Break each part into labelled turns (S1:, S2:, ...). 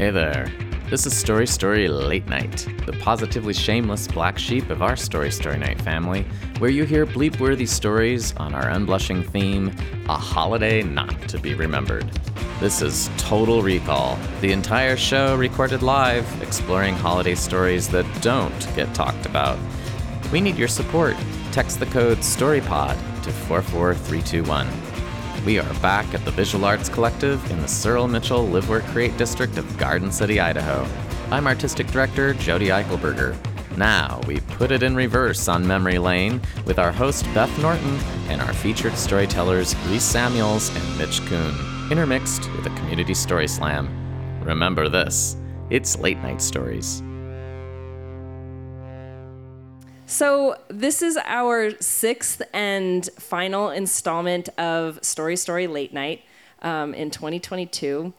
S1: Hey there. This is Story Story Late Night, the positively shameless black sheep of our Story Story Night family, where you hear bleep worthy stories on our unblushing theme A Holiday Not to Be Remembered. This is Total Recall, the entire show recorded live, exploring holiday stories that don't get talked about. We need your support. Text the code STORYPOD to 44321. We are back at the Visual Arts Collective in the Surel Mitchell Live Work Create District of Garden City, Idaho. I'm Artistic Director Jodi Eichelberger. Now we put it in reverse on memory lane with our host Beth Norton and our featured storytellers Reese Samuels and Mitch Kuhn, intermixed with a community story slam. Remember this it's late night stories.
S2: So, this is our sixth and final installment of Story Story Late Night um, in 2022.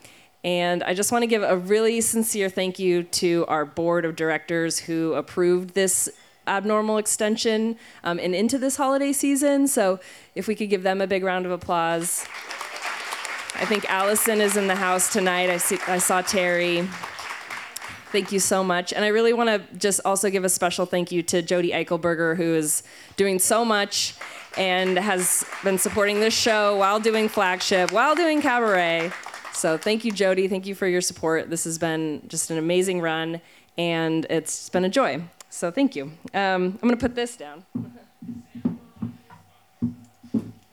S2: And I just want to give a really sincere thank you to our board of directors who approved this abnormal extension um, and into this holiday season. So, if we could give them a big round of applause. I think Allison is in the house tonight. I, see, I saw Terry. Thank you so much. And I really want to just also give a special thank you to Jodi Eichelberger, who is doing so much and has been supporting this show while doing flagship, while doing cabaret. So thank you, Jodi. Thank you for your support. This has been just an amazing run, and it's been a joy. So thank you. Um, I'm going to put this down.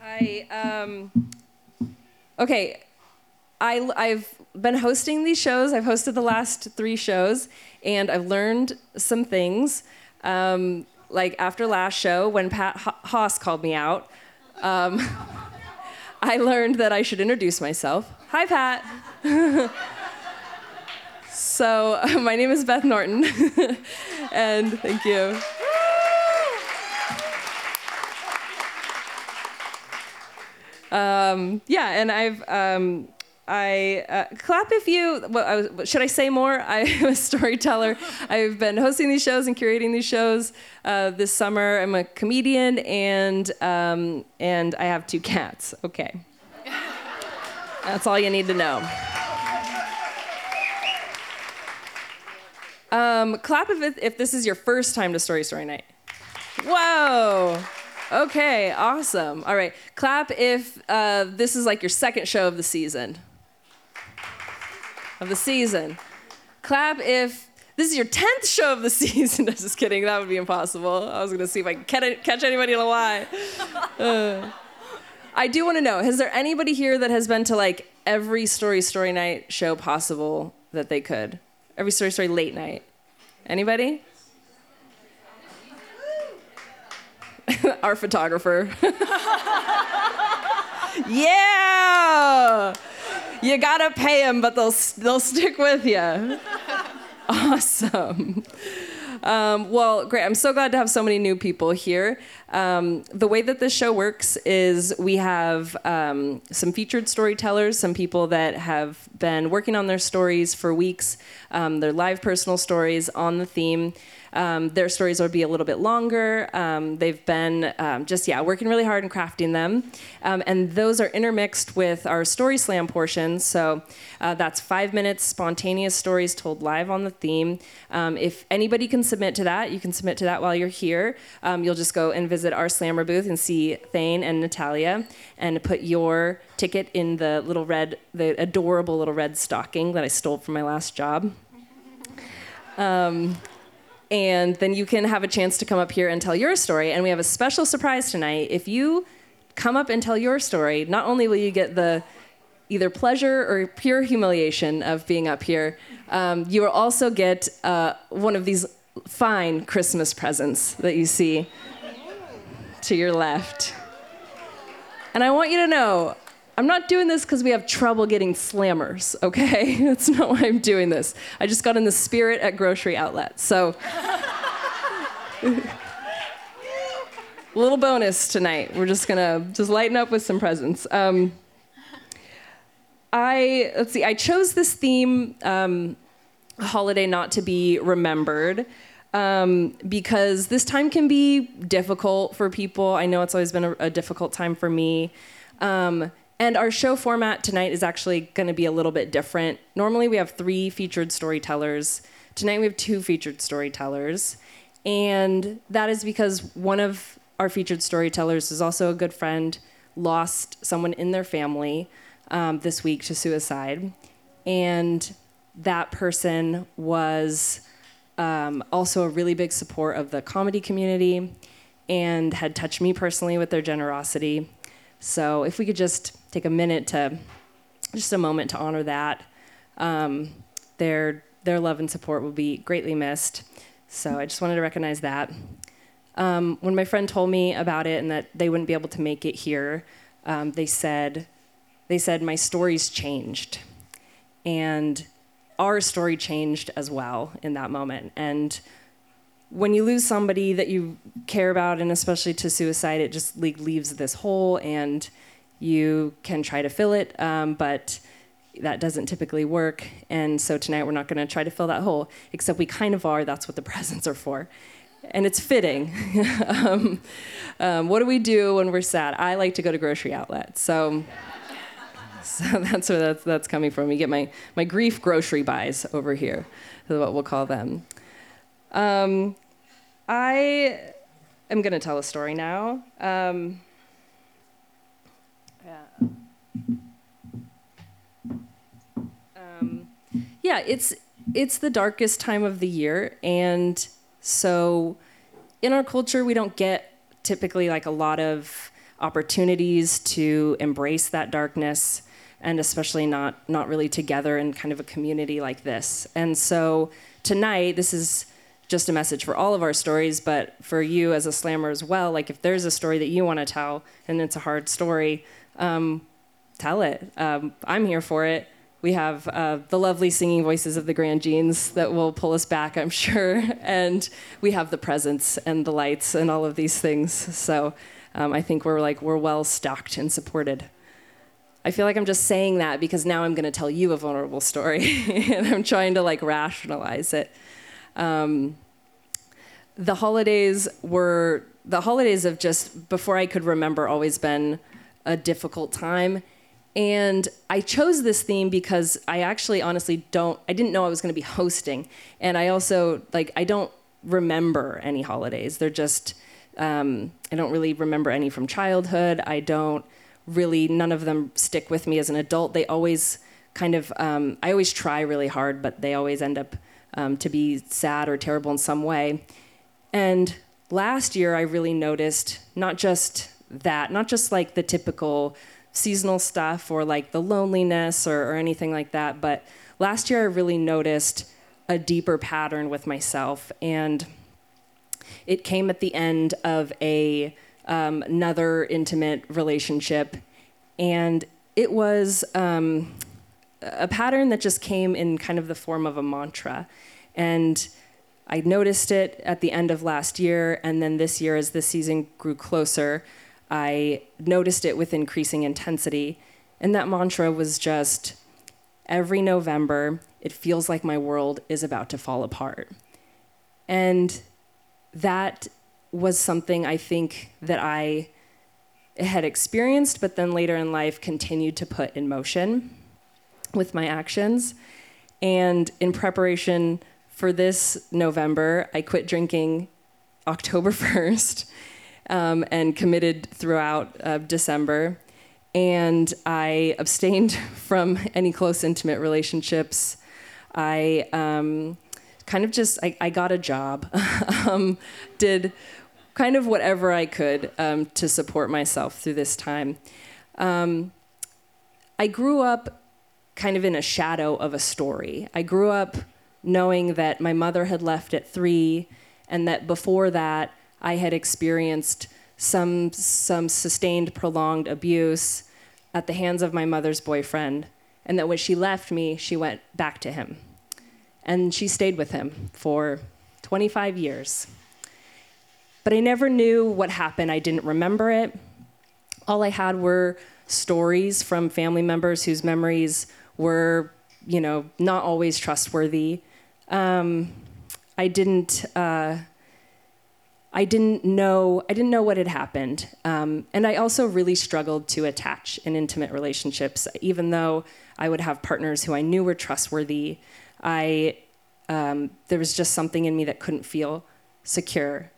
S2: I, um, okay, I, I've been hosting these shows. I've hosted the last three shows, and I've learned some things. Um, like after last show, when Pat Haas called me out, um, I learned that I should introduce myself. Hi, Pat. so, my name is Beth Norton, and thank you. Um, yeah, and I've um, I uh, clap if you. Well, should I say more? I'm a storyteller. I've been hosting these shows and curating these shows uh, this summer. I'm a comedian and um, and I have two cats. Okay, that's all you need to know. Um, clap if it, if this is your first time to Story Story Night. Whoa. Okay, awesome. All right, clap if uh, this is like your second show of the season of the season. Clap if this is your 10th show of the season. I'm just kidding, that would be impossible. I was gonna see if I can catch anybody in a lie. Uh, I do wanna know has there anybody here that has been to like every Story Story Night show possible that they could? Every Story Story late night? Anybody? Our photographer. yeah! You gotta pay them, but they'll they'll stick with you. awesome. Um, well, great. I'm so glad to have so many new people here. Um, the way that this show works is we have um, some featured storytellers, some people that have been working on their stories for weeks, um, their live personal stories on the theme. Um, their stories will be a little bit longer. Um, they've been um, just, yeah, working really hard and crafting them. Um, and those are intermixed with our Story Slam portion. So uh, that's five minutes spontaneous stories told live on the theme. Um, if anybody can submit to that, you can submit to that while you're here. You'll just go and visit our Slammer booth and see Thane and Natalia and put your ticket in the little red, the adorable little red stocking that I stole from my last job. Um, and then you can have a chance to come up here and tell your story. And we have a special surprise tonight. If you come up and tell your story, not only will you get the either pleasure or pure humiliation of being up here, um, you will also get uh, one of these fine Christmas presents that you see to your left. And I want you to know I'm not doing this because we have trouble getting slammers, okay? That's not why I'm doing this. I just got in the spirit at grocery outlet. So, little bonus tonight. We're just gonna just lighten up with some presents. Um, I let's see. I chose this theme, um, holiday not to be remembered, um, because this time can be difficult for people. I know it's always been a, a difficult time for me. Um, And our show format tonight is actually going to be a little bit different. Normally, we have three featured storytellers. Tonight, we have two featured storytellers. And that is because one of our featured storytellers is also a good friend, lost someone in their family um, this week to suicide. And that person was um, also a really big support of the comedy community and had touched me personally with their generosity. So if we could just take a minute to, just a moment to honor that, um, their their love and support will be greatly missed. So I just wanted to recognize that. Um, when my friend told me about it and that they wouldn't be able to make it here, um, they said, they said my story's changed, and our story changed as well in that moment. And when you lose somebody that you care about, and especially to suicide, it just leaves this hole, and you can try to fill it, um, but that doesn't typically work. And so tonight we're not going to try to fill that hole, except we kind of are. That's what the presents are for. And it's fitting. um, um, what do we do when we're sad? I like to go to grocery outlets. So, so that's where that's, that's coming from. We get my, my grief grocery buys over here, is what we'll call them. Um, I am going to tell a story now. Um, yeah. Um, yeah, it's it's the darkest time of the year, and so in our culture, we don't get typically like a lot of opportunities to embrace that darkness and especially not not really together in kind of a community like this. And so tonight, this is just a message for all of our stories, but for you as a slammer as well. Like if there's a story that you want to tell and it's a hard story, um, tell it. Um, I'm here for it. We have uh, the lovely singing voices of the Grand Jeans that will pull us back, I'm sure. And we have the presence and the lights and all of these things. So um, I think we're like we're well stocked and supported. I feel like I'm just saying that because now I'm going to tell you a vulnerable story, and I'm trying to like rationalize it. Um, the holidays were the holidays of just before I could remember always been a difficult time. And I chose this theme because I actually honestly don't I didn't know I was going to be hosting. And I also like I don't remember any holidays. They're just um, I don't really remember any from childhood. I don't really none of them stick with me as an adult. They always kind of um, I always try really hard, but they always end up um, to be sad or terrible in some way. And last year, I really noticed not just that, not just like the typical seasonal stuff or like the loneliness or, or anything like that, but last year I really noticed a deeper pattern with myself. And it came at the end of a um, another intimate relationship, and it was um, a pattern that just came in kind of the form of a mantra. And I noticed it at the end of last year, and then this year, as the season grew closer, I noticed it with increasing intensity. And that mantra was just every November, it feels like my world is about to fall apart. And that was something I think that I had experienced, but then later in life continued to put in motion with my actions. And in preparation for this November, I quit drinking October 1st um, and committed throughout uh, December. And I abstained from any close, intimate relationships. I um, kind of just, I, I got a job, um, did kind of whatever I could um, to support myself through this time. Um, I grew up kind of in a shadow of a story. I grew up knowing that my mother had left at three, and that before that, I had experienced some, some sustained, prolonged abuse at the hands of my mother's boyfriend, and that when she left me, she went back to him. And she stayed with him for 25 years. But I never knew what happened. I didn't remember it. All I had were stories from family members whose memories were, you know, not always trustworthy. Um, I didn't. Uh, I didn't know I didn't know what had happened, um, and I also really struggled to attach in intimate relationships. Even though I would have partners who I knew were trustworthy, I um, there was just something in me that couldn't feel secure.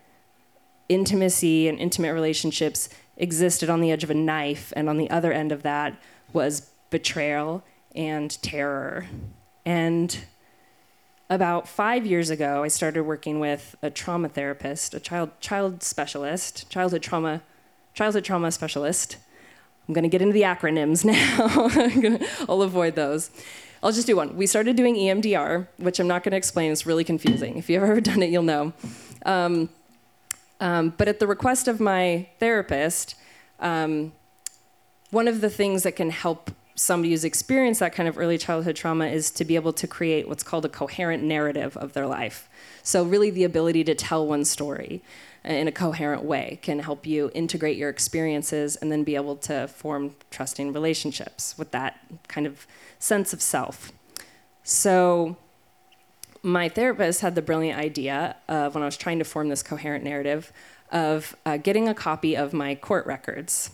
S2: Intimacy and intimate relationships existed on the edge of a knife, and on the other end of that was betrayal and terror. And about five years ago, I started working with a trauma therapist, a child child specialist, childhood trauma, childhood trauma specialist. I'm to get into the acronyms now. I'll avoid those. I'll just do one. We started doing EMDR, which I'm not to explain. It's really confusing. If you've ever done it, you'll know. Um, um, but at the request of my therapist, um, one of the things that can help somebody who's experienced that kind of early childhood trauma is to be able to create what's called a coherent narrative of their life. So, really, the ability to tell one story in a coherent way can help you integrate your experiences and then be able to form trusting relationships with that kind of sense of self. So, my therapist had the brilliant idea of when I was trying to form this coherent narrative of uh, getting a copy of my court records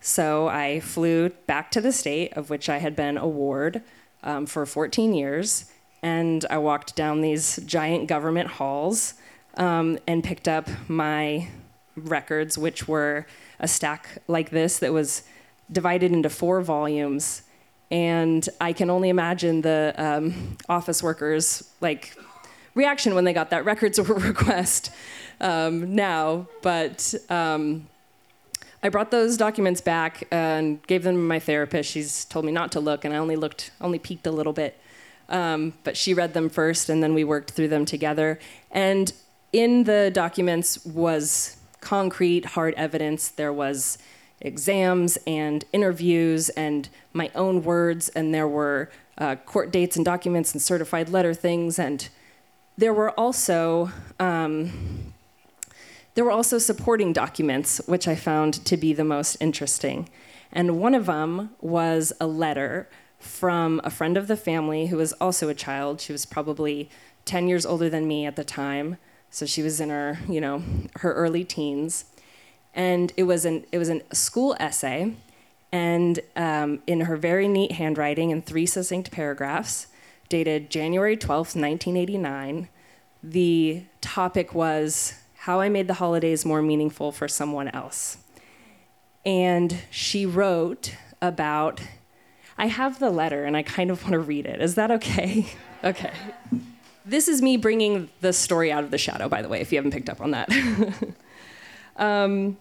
S2: so I flew back to the state of which I had been a ward um, for 14 years, and I walked down these giant government halls um, and picked up my records, which were a stack like this that was divided into four volumes. And I can only imagine the um, office workers' like reaction when they got that records request um, now, but. I brought those documents back and gave them to my therapist. She's told me not to look, and I only looked, only peeked a little bit. Um, but she read them first, and then we worked through them together. And in the documents was concrete, hard evidence. There was exams and interviews and my own words, and there were uh, court dates and documents and certified letter things, and there were also. Um, there were also supporting documents, which I found to be the most interesting. And one of them was a letter from a friend of the family who was also a child. She was probably 10 years older than me at the time. So she was in her, you know, her early teens. And it was an it was a school essay, and um, in her very neat handwriting in three succinct paragraphs, dated January 12th, 1989, the topic was how I Made the Holidays More Meaningful for Someone Else. And she wrote about, I have the letter and I kind of want to read it. Is that okay? okay. This is me bringing the story out of the shadow, by the way, if you haven't picked up on that. um,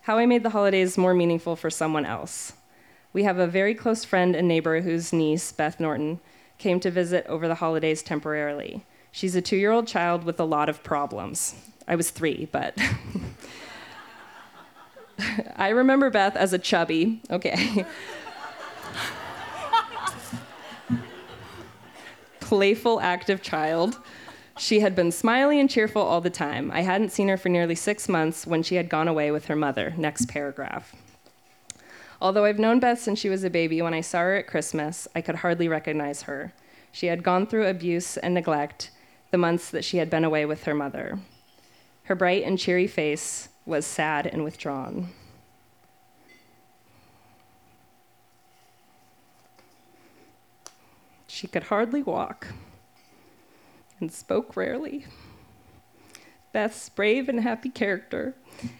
S2: how I Made the Holidays More Meaningful for Someone Else. We have a very close friend and neighbor whose niece, Beth Norton, came to visit over the holidays temporarily. She's a two year old child with a lot of problems. I was three, but. I remember Beth as a chubby, okay. Playful, active child. She had been smiley and cheerful all the time. I hadn't seen her for nearly six months when she had gone away with her mother. Next paragraph. Although I've known Beth since she was a baby, when I saw her at Christmas, I could hardly recognize her. She had gone through abuse and neglect the months that she had been away with her mother. Her bright and cheery face was sad and withdrawn. She could hardly walk and spoke rarely. Beth's brave and happy character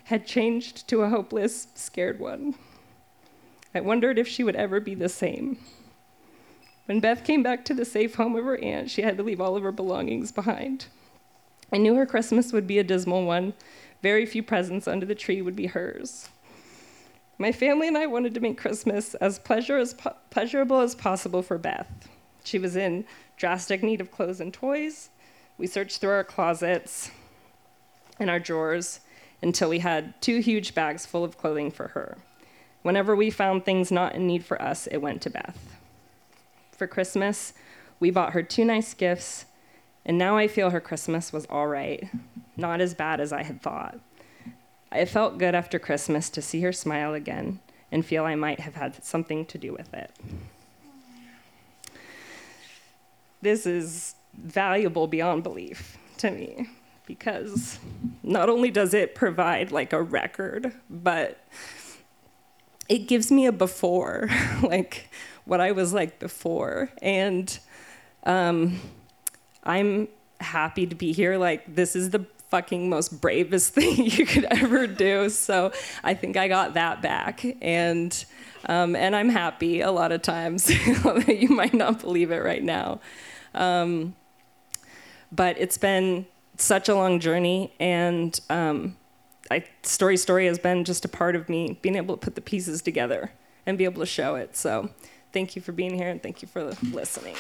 S2: had changed to a hopeless, scared one. I wondered if she would ever be the same. When Beth came back to the safe home of her aunt, she had to leave all of her belongings behind. I knew her Christmas would be a dismal one. Very few presents under the tree would be hers. My family and I wanted to make Christmas as, pleasure as po- pleasurable as possible for Beth. She was in drastic need of clothes and toys. We searched through our closets and our drawers until we had two huge bags full of clothing for her. Whenever we found things not in need for us, it went to Beth. For Christmas, we bought her two nice gifts and now I feel her Christmas was all right, not as bad as I had thought. It felt good after Christmas to see her smile again and feel I might have had something to do with it. This is valuable beyond belief to me because not only does it provide like a record, but it gives me a before, like what I was like before. And um, I'm happy to be here. Like, this is the fucking most bravest thing you could ever do. So I think I got that back. And um, and I'm happy a lot of times. you might not believe it right now. Um, but it's been such a long journey, and um, I, Story Story has been just a part of me being able to put the pieces together and be able to show it. So thank you for being here, and thank you for listening.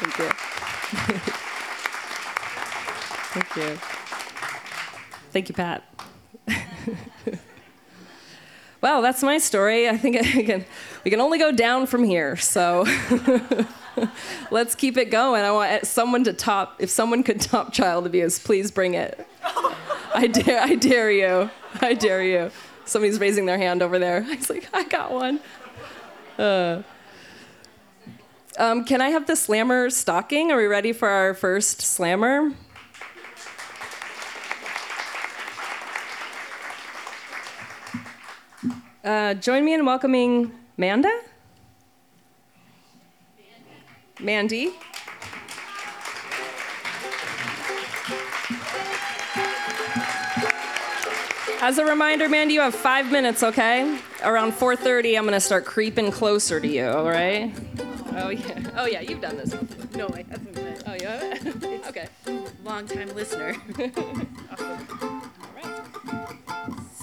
S2: Thank you. Thank you. Thank you, Pat. well, that's my story. I think I can, we can only go down from here. So let's keep it going. I want someone to top, if someone could top child abuse, please bring it. I dare, I dare you. I dare you. Somebody's raising their hand over there. I was like, I got one. Uh, um, can I have the slammer stocking? Are we ready for our first slammer? Uh, join me in welcoming Manda? Mandy. Mandy. As a reminder, Mandy, you have five minutes, okay? Around 4.30, I'm gonna start creeping closer to you, all right? Oh yeah. Oh yeah. You've done this.
S3: No, I haven't. Been.
S2: Oh, you haven't. okay.
S3: Long time listener. awesome.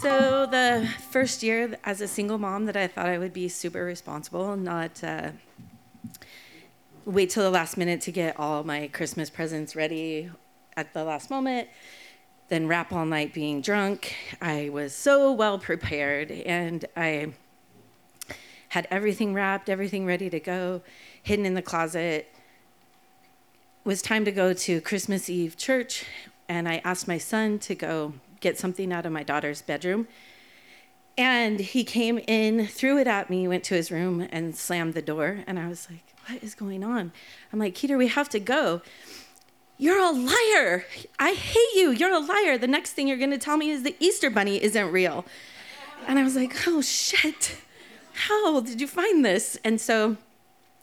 S3: So the first year as a single mom that I thought I would be super responsible, not uh, wait till the last minute to get all my Christmas presents ready at the last moment, then wrap all night being drunk. I was so well prepared and I had everything wrapped, everything ready to go, hidden in the closet. It was time to go to Christmas Eve church, and I asked my son to go get something out of my daughter's bedroom. And he came in, threw it at me, went to his room, and slammed the door. And I was like, What is going on? I'm like, Keter, we have to go. You're a liar. I hate you. You're a liar. The next thing you're going to tell me is the Easter Bunny isn't real. And I was like, Oh, shit. How did you find this? And so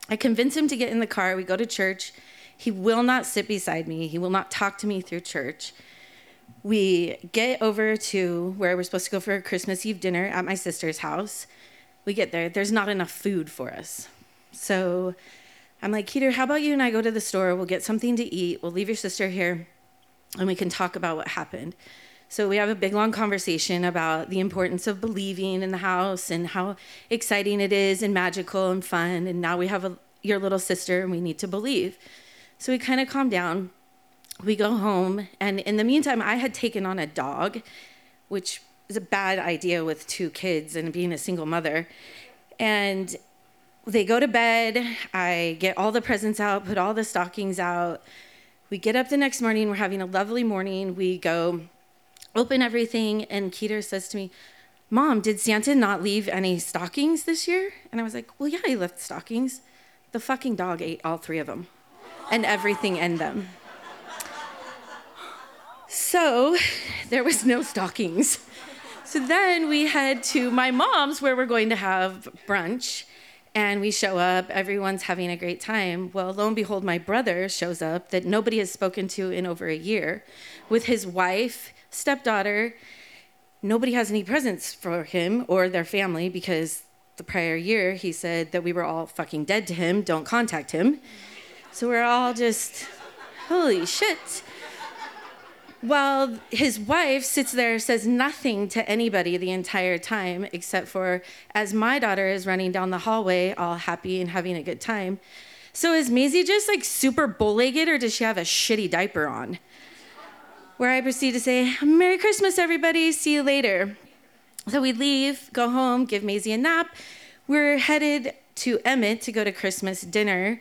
S3: I convince him to get in the car. We go to church. He will not sit beside me, he will not talk to me through church. We get over to where we're supposed to go for a Christmas Eve dinner at my sister's house. We get there, there's not enough food for us. So I'm like, Keter, how about you and I go to the store? We'll get something to eat. We'll leave your sister here and we can talk about what happened. So we have a big long conversation about the importance of believing in the house and how exciting it is and magical and fun. And now we have a, your little sister and we need to believe. So we kind of calm down. We go home. And in the meantime, I had taken on a dog, which is a bad idea with two kids and being a single mother. And they go to bed. I get all the presents out, put all the stockings out. We get up the next morning. We're having a lovely morning. We go open everything, and Keter says to me, Mom, did Santa not leave any stockings this year? And I was like, Well, yeah, he left stockings. The fucking dog ate all three of them and everything in them. So there was no stockings. So then we head to my mom's where we're going to have brunch. And we show up, everyone's having a great time. Well, lo and behold, my brother shows up that nobody has spoken to in over a year with his wife stepdaughter, nobody has any presents for him or their family because the prior year he said that we were all fucking dead to him, don't contact him. So we're all just, holy shit. While his wife sits there, says nothing to anybody the entire time, except for as my daughter is running down the hallway, all happy and having a good time. So is Maisie just like super bull legged, or does she have a shitty diaper on? where I proceed to say, Merry Christmas, everybody, see you later. So we leave, go home, give Maisie a nap. We're headed to Emmett to go to Christmas dinner.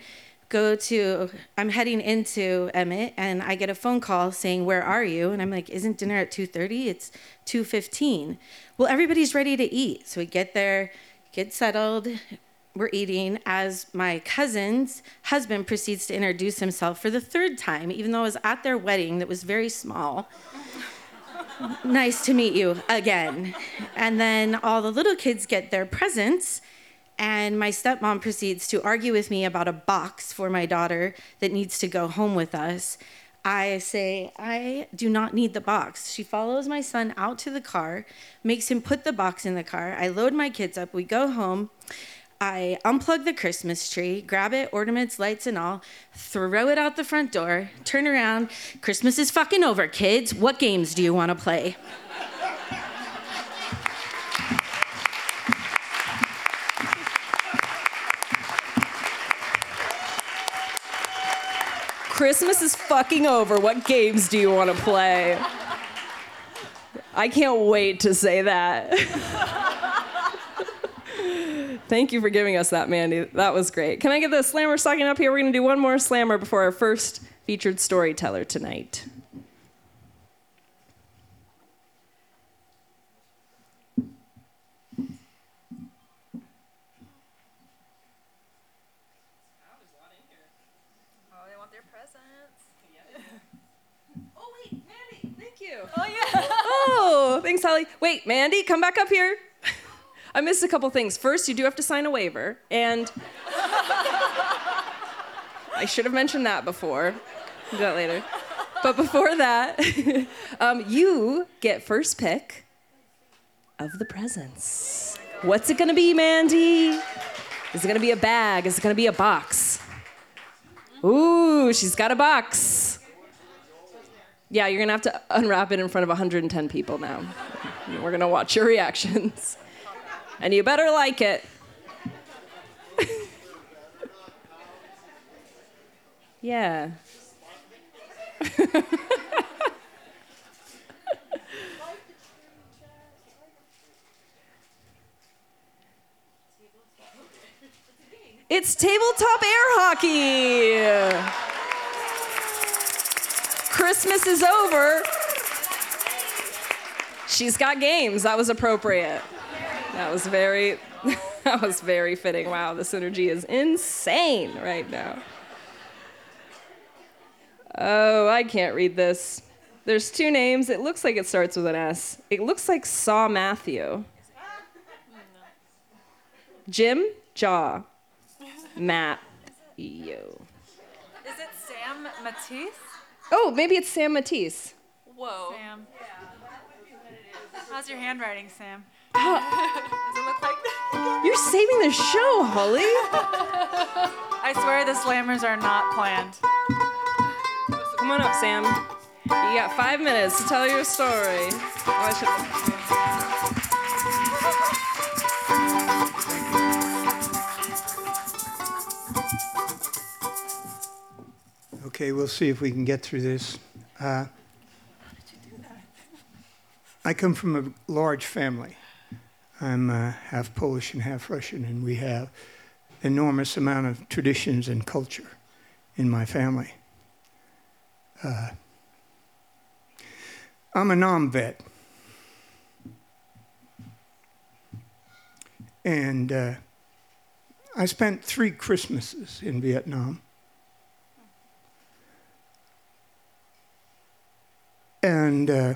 S3: Go to, I'm heading into Emmett and I get a phone call saying, where are you? And I'm like, isn't dinner at 2.30? It's 2.15. Well, everybody's ready to eat. So we get there, get settled, we're eating as my cousin's husband proceeds to introduce himself for the third time, even though I was at their wedding that was very small. nice to meet you again. And then all the little kids get their presents, and my stepmom proceeds to argue with me about a box for my daughter that needs to go home with us. I say, I do not need the box. She follows my son out to the car, makes him put the box in the car. I load my kids up. We go home. I unplug the Christmas tree, grab it, ornaments, lights, and all, throw it out the front door, turn around. Christmas is fucking over, kids. What games do you want to play?
S2: Christmas is fucking over. What games do you want to play? I can't wait to say that. Thank you for giving us that, Mandy. That was great. Can I get the slammer stocking up here? We're going to do one more slammer before our first featured storyteller tonight. Oh, yeah. Oh, thanks, Holly. Wait, Mandy, come back up here. I missed a couple things. First, you do have to sign a waiver, and I should have mentioned that before. Do that later. But before that, um, you get first pick of the presents. What's it gonna be, Mandy? Is it gonna be a bag? Is it gonna be a box? Ooh, she's got a box. Yeah, you're gonna have to unwrap it in front of 110 people now. We're gonna watch your reactions and you better like it. yeah. it's tabletop air hockey. Christmas is over. She's got games. That was appropriate. That was very that was very fitting. Wow, this energy is insane right now. Oh, I can't read this. There's two names. It looks like it starts with an S. It looks like Saw Matthew. Jim Jaw. Matt. You.
S4: Is it Sam Matisse?
S2: Oh, maybe it's Sam Matisse.
S4: Whoa. Sam. Yeah. How's your handwriting, Sam? Does it look like that?
S2: You're saving the show, Holly.
S4: I swear the slammers are not planned.
S2: Come on up, Sam. You got five minutes to tell your story. Oh,
S5: Okay, we'll see if we can get through this. Uh, I come from a large family. I'm uh, half Polish and half Russian, and we have enormous amount of traditions and culture in my family. Uh, I'm a Nam vet. And uh, I spent three Christmases in Vietnam. And uh,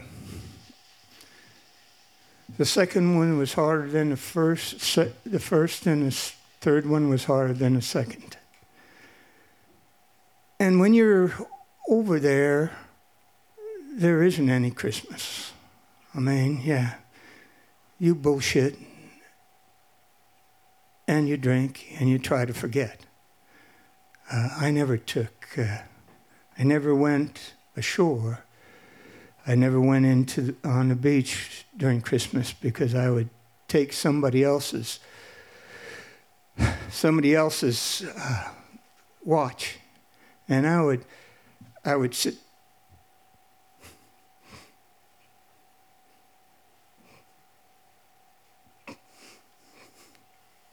S5: the second one was harder than the first. Se- the first and the third one was harder than the second. And when you're over there, there isn't any Christmas. I mean, yeah, you bullshit and you drink and you try to forget. Uh, I never took, uh, I never went ashore I never went into on the beach during Christmas because I would take somebody else's somebody else's uh, watch, and I would I would sit.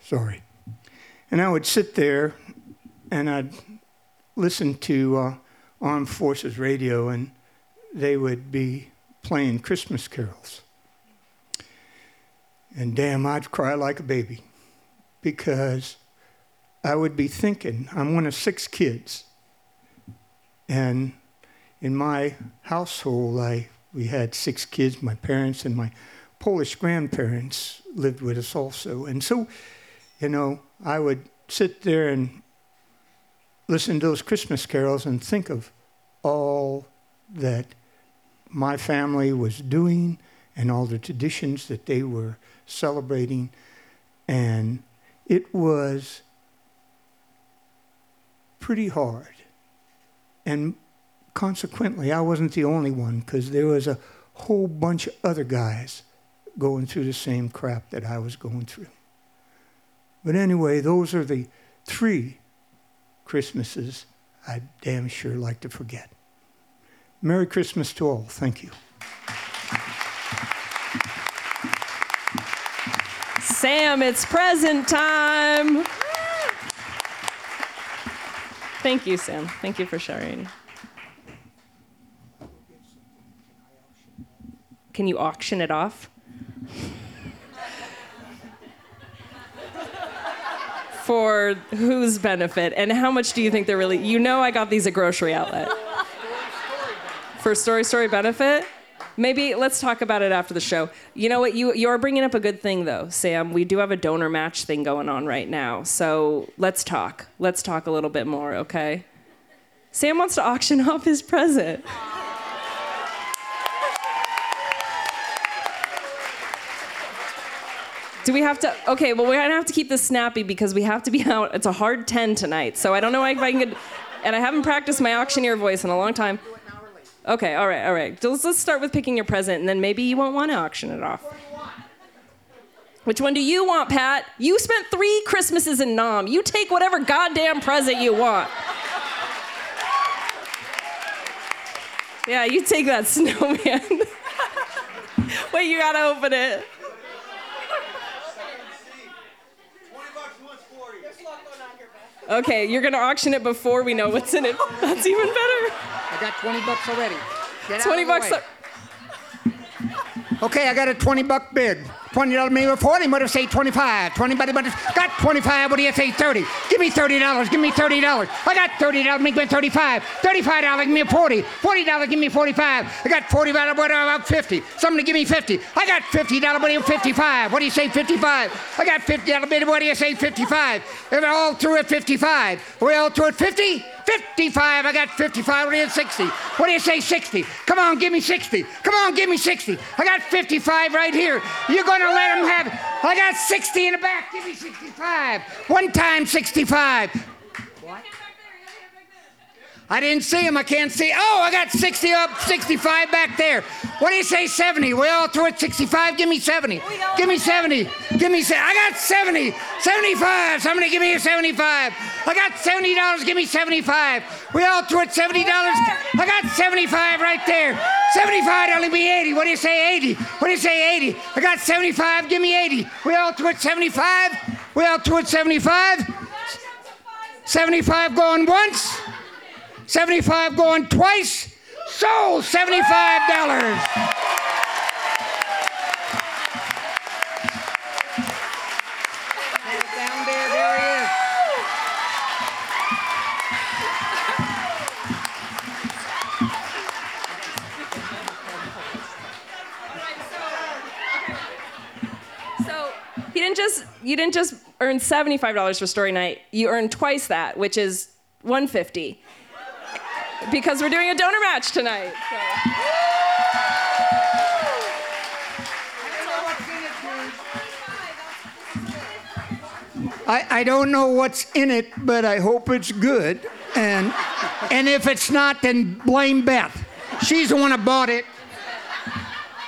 S5: Sorry. And I would sit there and I'd listen to uh, Armed Forces radio, and they would be playing Christmas carols. And damn, I'd cry like a baby because I would be thinking, I'm one of six kids. And in my household, I, we had six kids, my parents and my Polish grandparents lived with us also. And so, you know, I would sit there and listen to those Christmas carols and think of all that my family was doing and all the traditions that they were celebrating. And it was pretty hard. And consequently, I wasn't the only one because there was a whole bunch of other guys going through the same crap that I was going through. But anyway, those are the three Christmases I damn sure like to forget. Merry Christmas to all. Thank you.
S2: Sam, it's present time. Thank you, Sam. Thank you for sharing. Can you auction it off? For whose benefit? And how much do you think they're really? You know, I got these at grocery outlet. For story story benefit? Maybe let's talk about it after the show. You know what? You you're bringing up a good thing though, Sam. We do have a donor match thing going on right now. So let's talk. Let's talk a little bit more, okay? Sam wants to auction off his present. Do we have to? Okay, well, we're gonna have to keep this snappy because we have to be out. It's a hard 10 tonight. So I don't know if I can get. And I haven't practiced my auctioneer voice in a long time. Okay, all right, all right. So let's, let's start with picking your present, and then maybe you won't want to auction it off. Which one do you want, Pat? You spent three Christmases in Nam. You take whatever goddamn present you want. Yeah, you take that snowman. Wait, you gotta open it. Okay, you're gonna auction it before we know what's in it. That's even better.
S6: I got 20 bucks already. Get out
S2: 20
S6: of the
S2: bucks.
S6: way. Okay, I got a 20 buck bid. $20 maybe or 40, but I say 25. 20 but but got 25, what do you say 30? Give me $30, give me $30. I got $30, make me 35. $35, give me a 40. $40, give me 45. I got $40, what about 50? Somebody give me 50. I got $50, what do you 55? What do you say 55? I got $50 bid, what do you say 55? If they're all through at 55. Are we all through at 50? 55. I got 55. What do you 60? What do you say 60? Come on, give me 60. Come on, give me 60. I got 55 right here. You're going to let them have it. I got 60 in the back. Give me 65. One time 65. What? I didn't see him. I can't see. Oh, I got 60 up, 65 back there. What do you say, 70? We all throw it 65. Give me 70. Give me 70. Give me. Se- I got 70. 75. Somebody give me a 75. I got 70 dollars. Give me 75. We all threw it 70 dollars. I got 75 right there. 75. Only be 80. What do you say, 80? What do you say, 80? I got 75. Give me 80. We all threw it 75. We all threw it 75. 75 going once. 75 going twice. Sold $75.
S2: You didn't just earn seventy five dollars for story night. You earned twice that, which is one fifty. Because we're doing a donor match tonight. so.
S5: I, I don't know what's in it, but I hope it's good. And, and if it's not, then blame Beth. She's the one who bought it.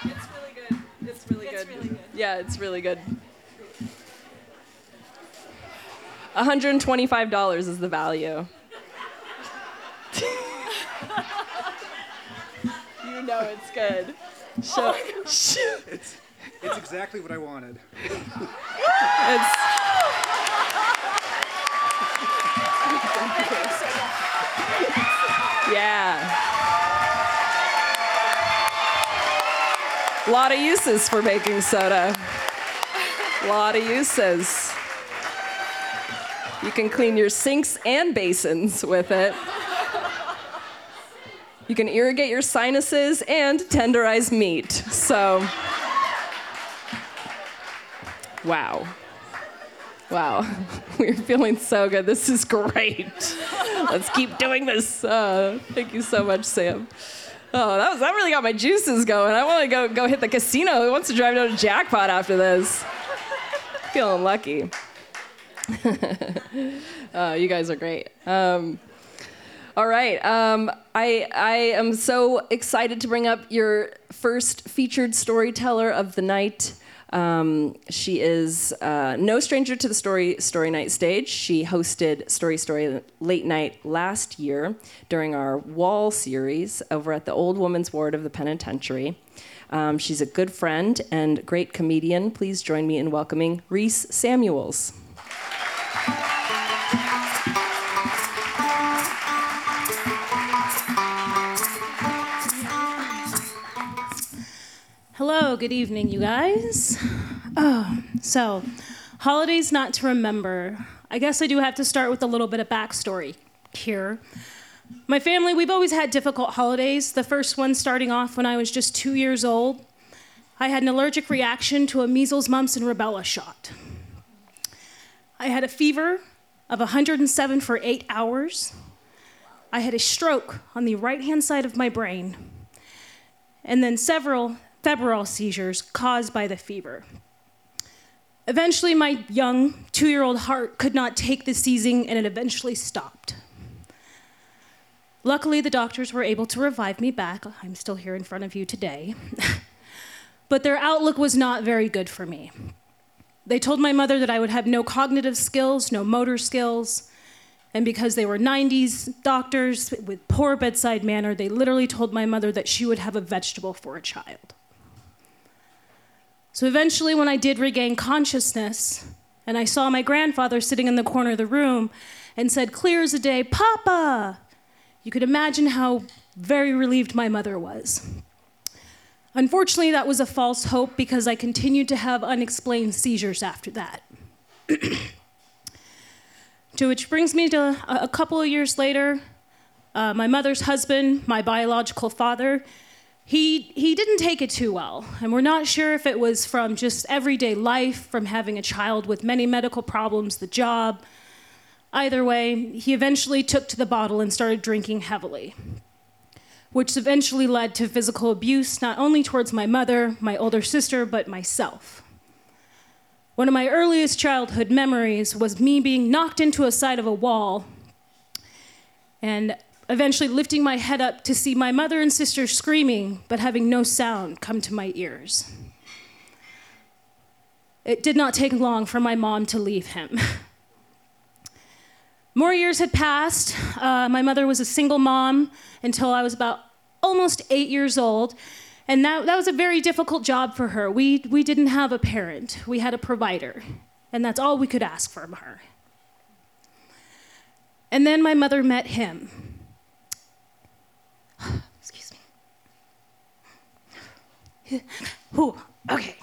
S2: It's really good. It's really good. Yeah, it's really good. $125 is the value. you know it's good. Show, oh show-
S7: It's, it's exactly what I wanted.
S2: it's, Yeah. A lot of uses for baking soda. A lot of uses. You can clean your sinks and basins with it. You can irrigate your sinuses and tenderize meat. So, wow. Wow. We're feeling so good. This is great. Let's keep doing this. Uh, thank you so much, Sam. Oh, that was that really got my juices going. I want to go go hit the casino. Who wants to drive down to Jackpot after this? Feeling lucky. Uh, you guys are great. Um, all right. Um, I, I am so excited to bring up your first featured storyteller of the night. Um, she is uh, no stranger to the story story night stage. She hosted Story Story Late Night last year during our Wall series over at the Old Woman's Ward of the Penitentiary. Um, she's a good friend and great comedian. Please join me in welcoming Reese Samuels.
S8: Hello, good evening, you guys. Oh, so, holidays not to remember. I guess I do have to start with a little bit of backstory here. My family, we've always had difficult holidays. The first one starting off when I was just two years old. I had an allergic reaction to a measles, mumps, and rubella shot. I had a fever of 107 for eight hours. I had a stroke on the right hand side of my brain, and then several febrile seizures caused by the fever. Eventually, my young two year old heart could not take the seizing, and it eventually stopped. Luckily, the doctors were able to revive me back. I'm still here in front of you today. but their outlook was not very good for me. They told my mother that I would have no cognitive skills, no motor skills. And because they were 90s doctors with poor bedside manner, they literally told my mother that she would have a vegetable for a child. So eventually, when I did regain consciousness, and I saw my grandfather sitting in the corner of the room and said, clear as a day, Papa, you could imagine how very relieved my mother was. Unfortunately, that was a false hope because I continued to have unexplained seizures after that. to which brings me to a, couple of years later, uh, my mother's husband, my biological father, he, he didn't take it too well. And we're not sure if it was from just everyday life, from having a child with many medical problems, the job. Either way, he eventually took to the bottle and started drinking heavily, which eventually led to physical abuse, not only towards my mother, my older sister, but myself. One of my earliest childhood memories was me being knocked into a side of a wall and eventually lifting my head up to see my mother and sister screaming, but having no sound come to my ears. It did not take long for my mom to leave him. More years had passed. Uh, my mother was a single mom until I was about almost eight years old. And that, that was a very difficult job for her. We, we didn't have a parent, we had a provider. And that's all we could ask from her. And then my mother met him. Excuse me. Who? Okay.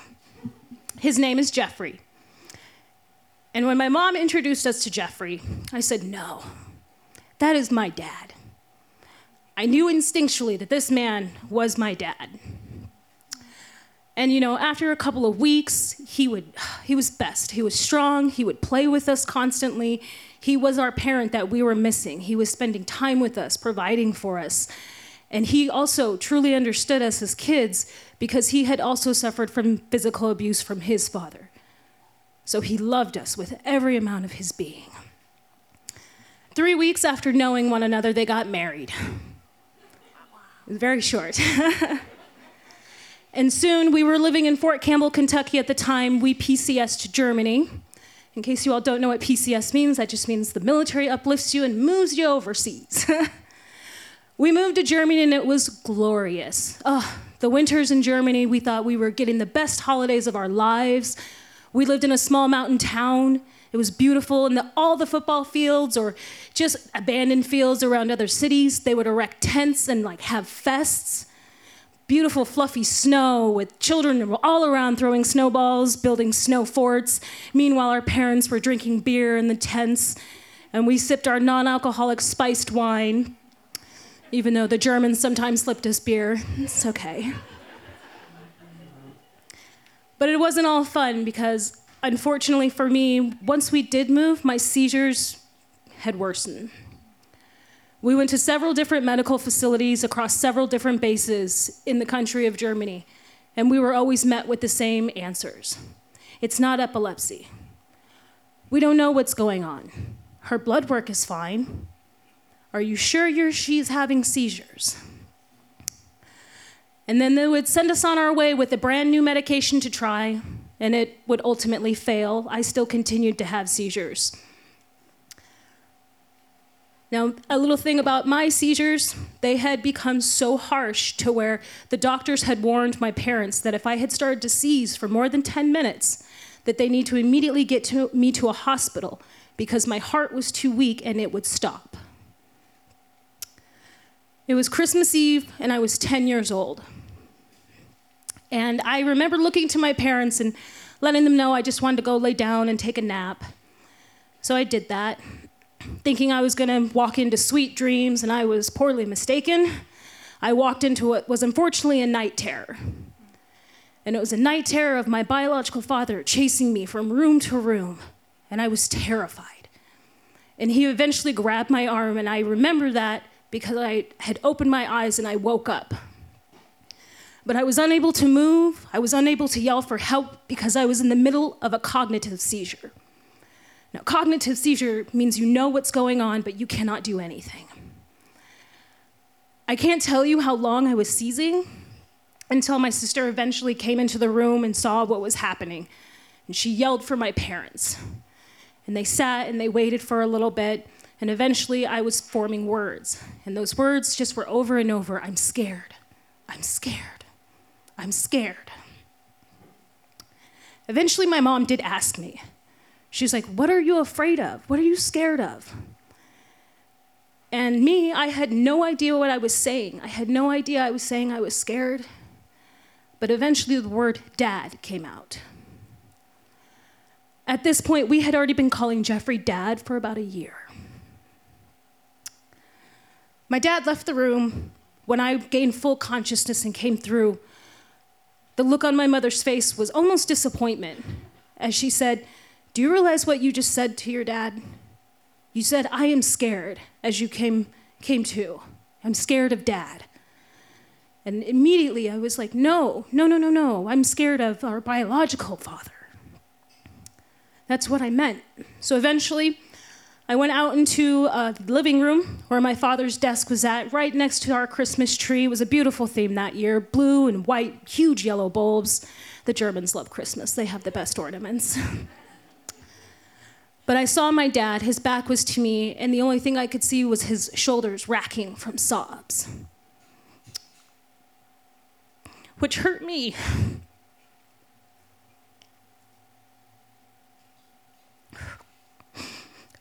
S8: His name is Jeffrey. And when my mom introduced us to Jeffrey, I said, No, that is my dad. I knew instinctually that this man was my dad. And you know, after a couple of weeks, he would he was best. He was strong, he would play with us constantly. He was our parent that we were missing. He was spending time with us, providing for us. And he also truly understood us as kids because he had also suffered from physical abuse from his father. So he loved us with every amount of his being. Three weeks after knowing one another, they got married. It was very short. and soon we were living in Fort Campbell, Kentucky at the time. We PCS to Germany. In case you all don't know what PCS means, that just means the military uplifts you and moves you overseas. we moved to Germany and it was glorious. Oh, the winters in Germany, we thought we were getting the best holidays of our lives. We lived in a small mountain town. It was beautiful, and the, all the football fields or just abandoned fields around other cities, they would erect tents and like have fests. Beautiful, fluffy snow with children all around throwing snowballs, building snow forts. Meanwhile, our parents were drinking beer in the tents, and we sipped our non alcoholic spiced wine, even though the Germans sometimes slipped us beer. It's okay. But it wasn't all fun because, unfortunately for me, once we did move, my seizures had worsened. We went to several different medical facilities across several different bases in the country of Germany, and we were always met with the same answers it's not epilepsy. We don't know what's going on. Her blood work is fine. Are you sure you're, she's having seizures? And then they would send us on our way with a brand new medication to try, and it would ultimately fail. I still continued to have seizures. Now, a little thing about my seizures, they had become so harsh to where the doctors had warned my parents that if I had started to seize for more than 10 minutes, that they need to immediately get to me to a hospital because my heart was too weak and it would stop. It was Christmas Eve and I was 10 years old. And I remember looking to my parents and letting them know I just wanted to go lay down and take a nap. So I did that, thinking I was gonna walk into sweet dreams, and I was poorly mistaken. I walked into what was unfortunately a night terror. And it was a night terror of my biological father chasing me from room to room, and I was terrified. And he eventually grabbed my arm, and I remember that because I had opened my eyes and I woke up but I was unable to move. I was unable to yell for help because I was in the middle of a cognitive seizure. Now, cognitive seizure means you know what's going on, but you cannot do anything. I can't tell you how long I was seizing until my sister eventually came into the room and saw what was happening. And she yelled for my parents. And they sat and they waited for a little bit. And eventually I was forming words. And those words just were over and over I'm scared. I'm scared. I'm scared. Eventually, my mom did ask me. She's like, What are you afraid of? What are you scared of? And me, I had no idea what I was saying. I had no idea I was saying I was scared. But eventually, the word dad came out. At this point, we had already been calling Jeffrey dad for about a year. My dad left the room when I gained full consciousness and came through. The look on my mother's face was almost disappointment as she said, Do you realize what you just said to your dad? You said, I am scared as you came, came to. I'm scared of dad. And immediately I was like, No, no, no, no, no. I'm scared of our biological father. That's what I meant. So eventually, I went out into uh, the living room where my father's desk was at, right next to our Christmas tree. It was a beautiful theme that year blue and white, huge yellow bulbs. The Germans love Christmas, they have the best ornaments. but I saw my dad, his back was to me, and the only thing I could see was his shoulders racking from sobs, which hurt me.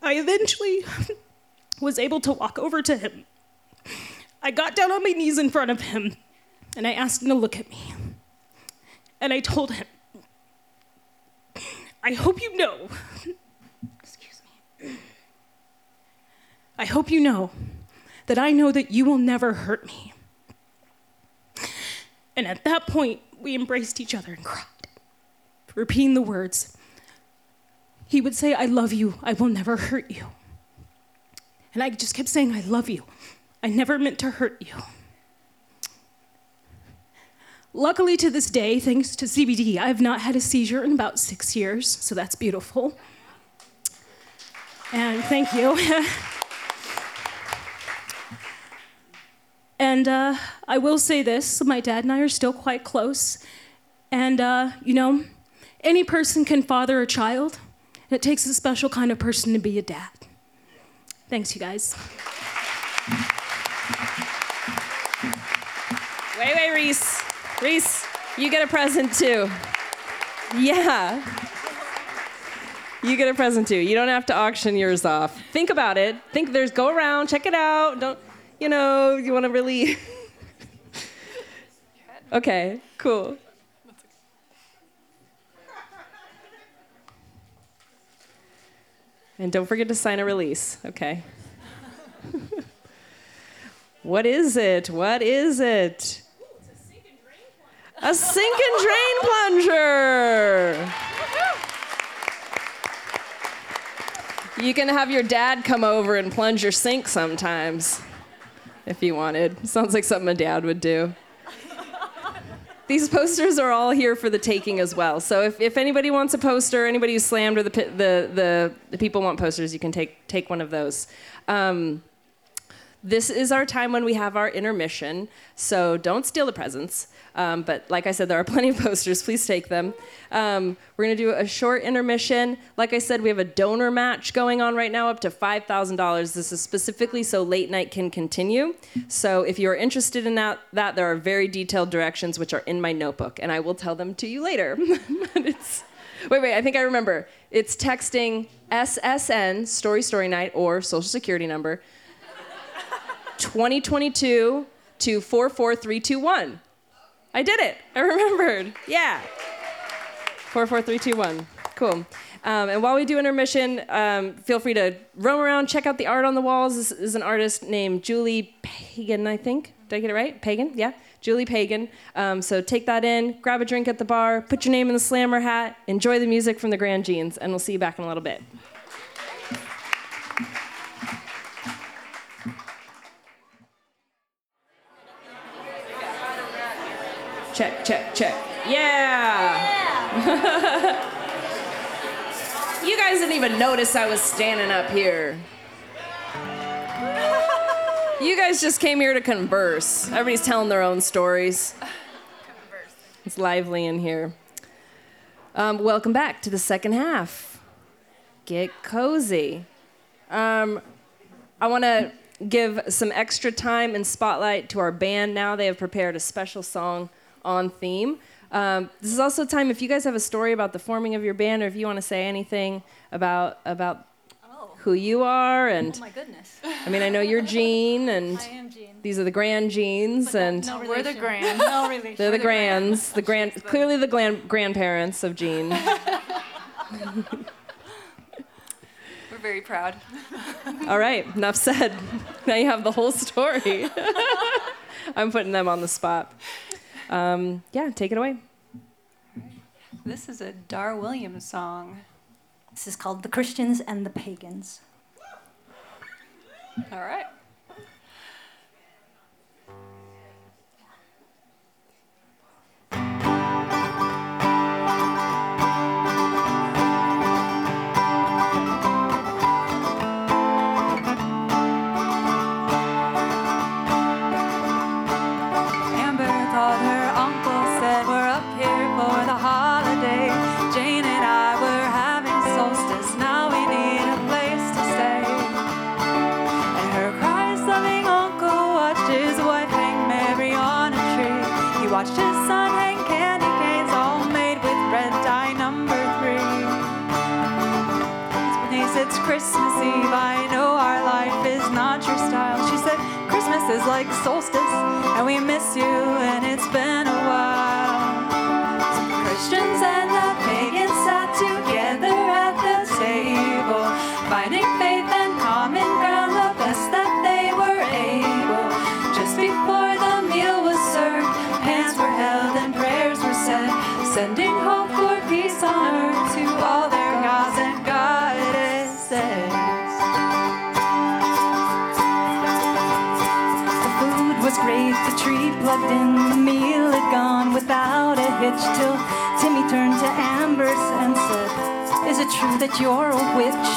S8: I eventually was able to walk over to him. I got down on my knees in front of him and I asked him to look at me. And I told him, I hope you know, excuse me, I hope you know that I know that you will never hurt me. And at that point, we embraced each other and cried, repeating the words, he would say, I love you. I will never hurt you. And I just kept saying, I love you. I never meant to hurt you. Luckily, to this day, thanks to CBD, I have not had a seizure in about six years, so that's beautiful. And thank you. and uh, I will say this my dad and I are still quite close. And, uh, you know, any person can father a child. And it takes a special kind of person to be a dad. Thanks, you guys.
S2: Wait, wait, Reese. Reese, you get a present too. Yeah. You get a present too. You don't have to auction yours off. Think about it. Think there's go around, check it out. Don't you know, you want to really Okay, cool. And don't forget to sign a release, okay? what is it? What is it? A sink and drain plunger. You can have your dad come over and plunge your sink sometimes if you wanted. Sounds like something a dad would do. These posters are all here for the taking as well. So if, if anybody wants a poster, anybody who's slammed or the, the, the, the people want posters, you can take, take one of those. Um, this is our time when we have our intermission, so don't steal the presents. Um, but like I said, there are plenty of posters. Please take them. Um, we're going to do a short intermission. Like I said, we have a donor match going on right now up to $5,000. This is specifically so late night can continue. So if you're interested in that, that, there are very detailed directions which are in my notebook, and I will tell them to you later. wait, wait, I think I remember. It's texting SSN, Story Story Night, or Social Security number 2022 to 44321. I did it. I remembered. Yeah. 44321. Cool. Um, and while we do intermission, um, feel free to roam around, check out the art on the walls. This is an artist named Julie Pagan, I think. Did I get it right? Pagan? Yeah. Julie Pagan. Um, so take that in, grab a drink at the bar, put your name in the slammer hat, enjoy the music from the Grand Jeans, and we'll see you back in a little bit. Check, check, check. Yeah. you guys didn't even notice I was standing up here. You guys just came here to converse. Everybody's telling their own stories. It's lively in here. Um, welcome back to the second half. Get cozy. Um, I want to give some extra time and spotlight to our band now. They have prepared a special song on theme. Um, this is also time if you guys have a story about the forming of your band, or if you want to say anything about about
S4: Oh.
S2: who you are. And
S4: Oh my goodness.
S2: I mean, I know you're Jean, and
S4: I am Jean.
S2: these are the grand Jeans, and
S4: No, we're the grand. No relation.
S2: they're the grands, the grand, clearly the grand, grandparents of Jean.
S4: We're very proud.
S2: All right, enough said. Now you have the whole story. I'm putting them on the spot. Um, yeah, take it away.
S4: This is a Dar Williams song.
S9: This is called The Christians and the Pagans.
S4: All right. Like solstice, and we miss you,
S9: in, the meal had gone without a hitch till Timmy turned to Amber and said, Is it true that you're a witch?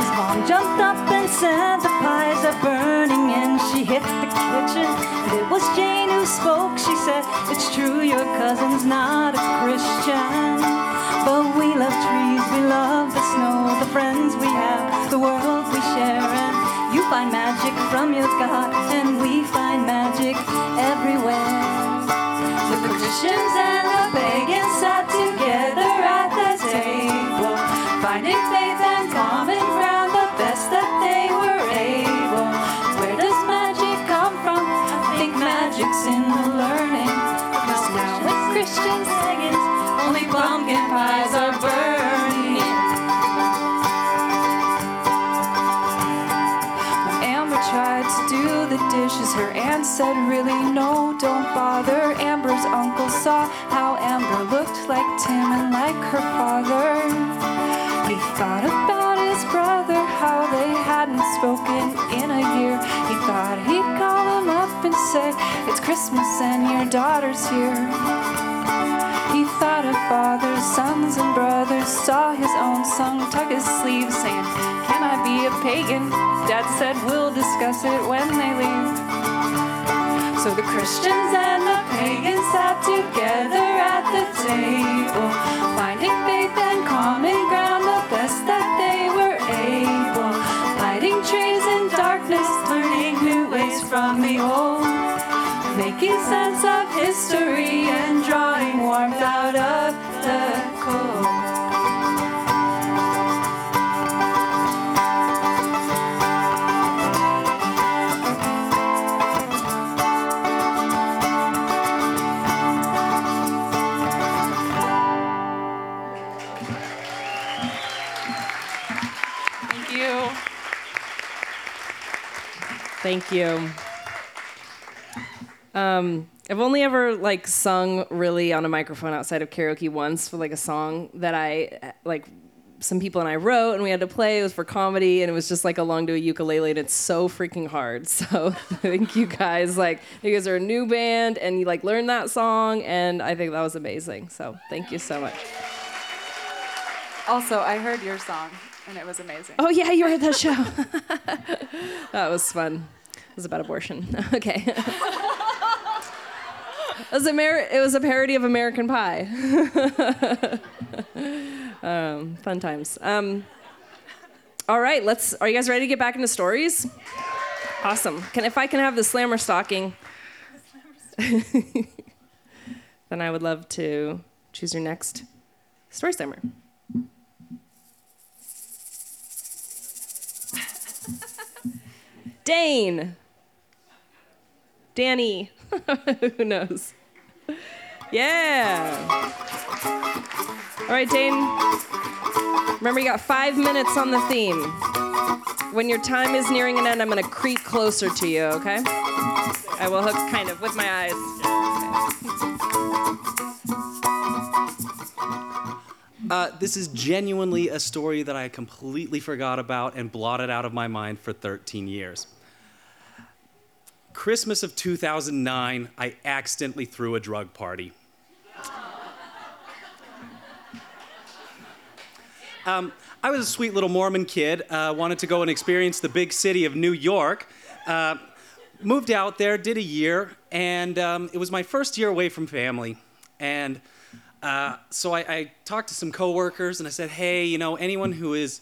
S9: His mom jumped up and said, The pies are burning, and she hit the kitchen. And it was Jane who spoke. She said, It's true, your cousin's not a Christian. But we love trees, we love the snow, the friends we have, the world we share. You find magic from your God, and we find magic everywhere. The Christians and the pagans
S4: don't. Amber's uncle saw how Amber looked like Tim and like her father. He thought about his brother, how they hadn't spoken in a year. He thought he'd call him up and say, It's Christmas and your daughter's here. He thought of fathers, sons, and brothers, saw his own son tug his sleeve, saying, Can I be a pagan? Dad said, We'll discuss it when they leave. So the Christians and the pagans sat together at the table, finding faith and common ground the best that they were able, lighting trees in darkness, learning new ways from the old, making sense of history and drawing warmth out of the cold.
S2: Thank you. Um, I've only ever like sung really on a microphone outside of karaoke once for like a song that I like some people and I wrote and we had to play. It was for comedy and it was just like along to a ukulele and it's so freaking hard. So thank you guys. Like you guys are a new band and you like learned that song and I think that was amazing. So thank you so much.
S10: Also, I heard your song and it was amazing.
S2: Oh yeah, you were at that show. that was fun. It was about abortion. okay. it, was it was a parody of American Pie. um, fun times. Um, all right, let's. Are you guys ready to get back into stories? Awesome. Can if I can have the slammer stocking, then I would love to choose your next story slammer. Dane. Danny. Who knows? Yeah. All right, Dane. Remember, you got five minutes on the theme. When your time is nearing an end, I'm going to creep closer to you, okay? I will hook kind of with my eyes.
S11: Uh, this is genuinely a story that I completely forgot about and blotted out of my mind for 13 years. Christmas of 2009, I accidentally threw a drug party. Um, I was a sweet little Mormon kid, uh, wanted to go and experience the big city of New York. Uh, moved out there, did a year, and um, it was my first year away from family. And uh, so I, I, talked to some coworkers and I said, hey, you know, anyone who is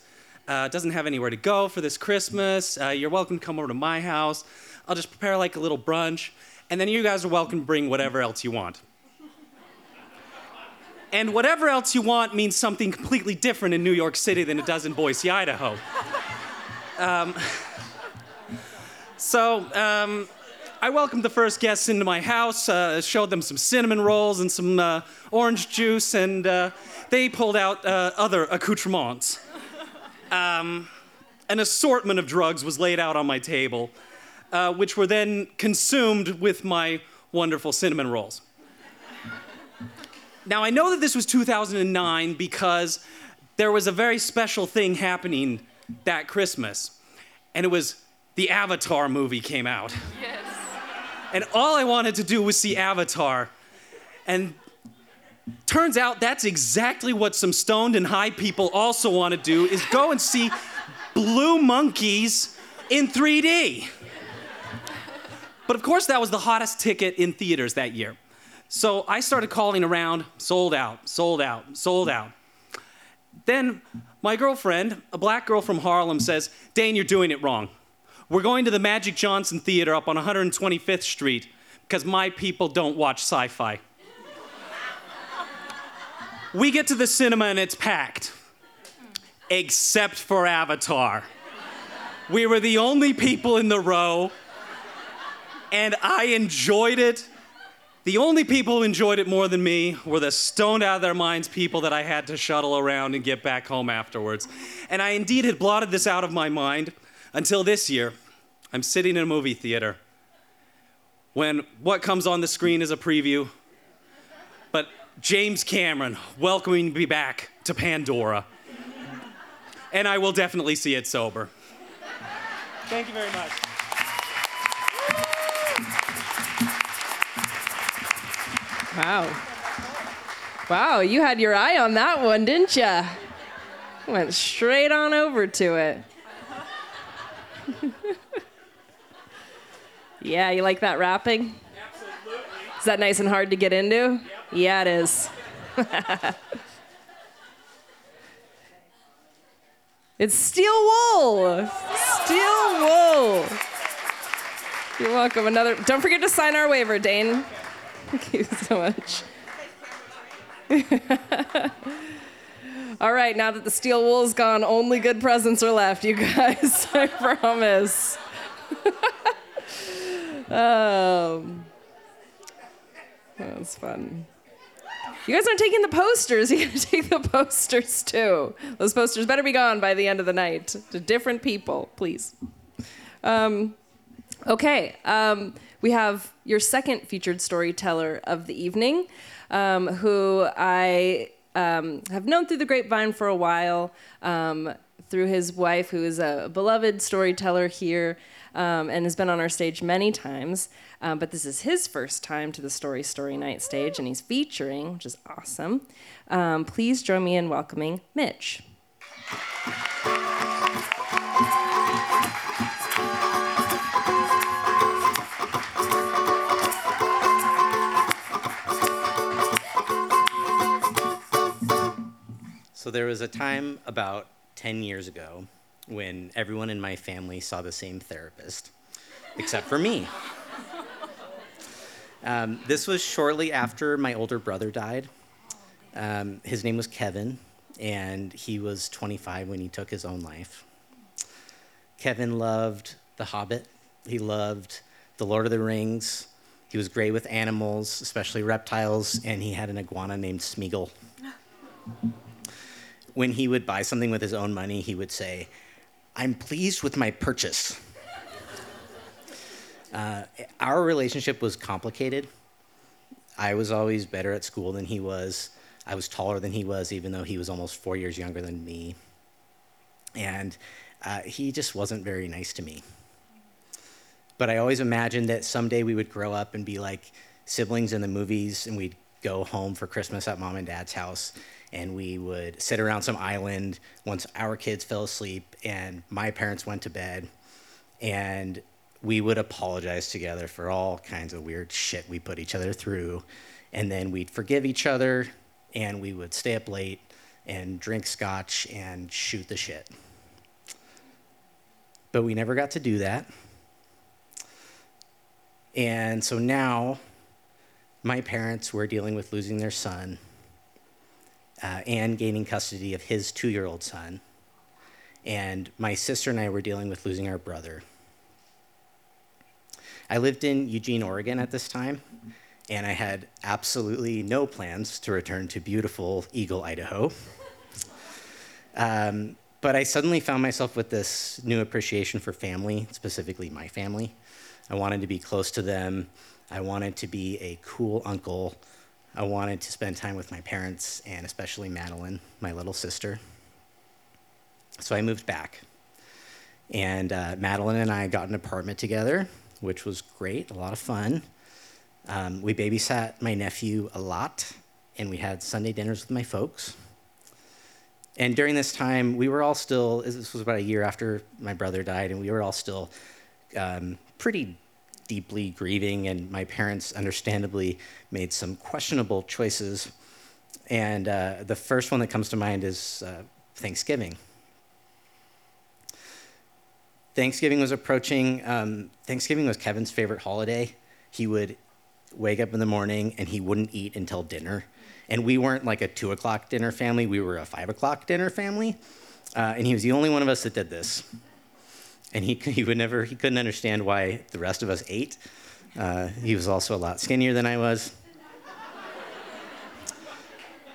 S11: uh, doesn't have anywhere to go for this Christmas, uh, you're welcome to come over to my house. I'll just prepare like a little brunch, and then you guys are welcome to bring whatever else you want. And whatever else you want means something completely different in New York City than it does in Boise, Idaho. Um, so um, I welcomed the first guests into my house, uh, showed them some cinnamon rolls and some uh, orange juice, and uh, they pulled out uh, other accoutrements. Um, an assortment of drugs was laid out on my table, uh, which were then consumed with my wonderful cinnamon rolls. Now, I know that this was 2009 because there was a very special thing happening that Christmas, and it was the Avatar movie came out.
S10: Yes.
S11: And all I wanted to do was see Avatar. And turns out that's exactly what some stoned and high people also want to do is go and see blue monkeys in 3D. But of course that was the hottest ticket in theaters that year. So I started calling around, sold out, sold out, sold out. Then my girlfriend, a black girl from Harlem, says, Dane, you're doing it wrong. We're going to the Magic Johnson Theater up on 125th Street because my people don't watch sci fi. we get to the cinema and it's packed. except for Avatar. We were the only people in the row, and I enjoyed it. The only people who enjoyed it more than me were the stoned out of their minds people that I had to shuttle around and get back home afterwards. And I indeed had blotted this out of my mind until this year. I'm sitting in a movie theater when what comes on the screen is a preview, but James Cameron welcoming me back to Pandora. And I will definitely see it sober. Thank you very much.
S2: Wow. Wow, you had your eye on that one, didn't you? Went straight on over to it. yeah, you like that wrapping? Absolutely. Is that nice and hard to get into? Yep. Yeah, it is. it's steel wool. Steel wool. You're welcome. Another. Don't forget to sign our waiver, Dane. Thank you so much. All right, now that the steel wool's gone, only good presents are left, you guys. I promise. um, was fun. You guys aren't taking the posters. You gotta take the posters too. Those posters better be gone by the end of the night to different people, please. Um, okay. Um, we have your second featured storyteller of the evening, um, who I um, have known through the grapevine for a while, um, through his wife, who is a beloved storyteller here um, and has been on our stage many times. Um, but this is his first time to the Story Story Night stage, and he's featuring, which is awesome. Um, please join me in welcoming Mitch.
S12: So there was a time about 10 years ago when everyone in my family saw the same therapist, except for me. Um, this was shortly after my older brother died. Um, his name was Kevin, and he was 25 when he took his own life. Kevin loved The Hobbit, he loved The Lord of the Rings. He was great with animals, especially reptiles, and he had an iguana named Smeagol when he would buy something with his own money, he would say, I'm pleased with my purchase. Uh, our relationship was complicated. I was always better at school than he was. I was taller than he was, even though he was almost four years younger than me. And uh, he just wasn't very nice to me. But I always imagined that someday we would grow up and be like siblings in the movies, and we'd go home for Christmas at mom and dad's house, and we would sit around some island once our kids fell asleep and my parents went to bed. And we would apologize together for all kinds of weird shit we put each other through. And then we'd forgive each other and we would stay up late and drink scotch and shoot the shit. But we never got to do that. And so now my parents were dealing with losing their son uh, and gaining custody of his two year old son. And my sister and I were dealing with losing our brother. I lived in Eugene, Oregon at this time, and I had absolutely no plans to return to beautiful Eagle, Idaho. Um, but I suddenly found myself with this new appreciation for family, specifically my family. I wanted to be close to them. I wanted to be a cool uncle I wanted to spend time with my parents and especially Madeline, my little sister. So I moved back. And uh, Madeline and I got an apartment together, which was great, a lot of fun. Um, we babysat my nephew a lot, and we had Sunday dinners with my folks. And during this time, we were all still, this was about a year after my brother died, and we were all still um, pretty deeply grieving, and my parents understandably made some questionable choices. And uh, the first one that comes to mind is uh, Thanksgiving. Thanksgiving was approaching. Um, Thanksgiving was Kevin's favorite holiday. He would wake up in the morning and he wouldn't eat until dinner. And we weren't like a two o'clock dinner family, we were a five o'clock dinner family. Uh, and he was the only one of us that did this. And he, he would never, he couldn't understand why the rest of us ate. Uh, he was also a lot skinnier than I was.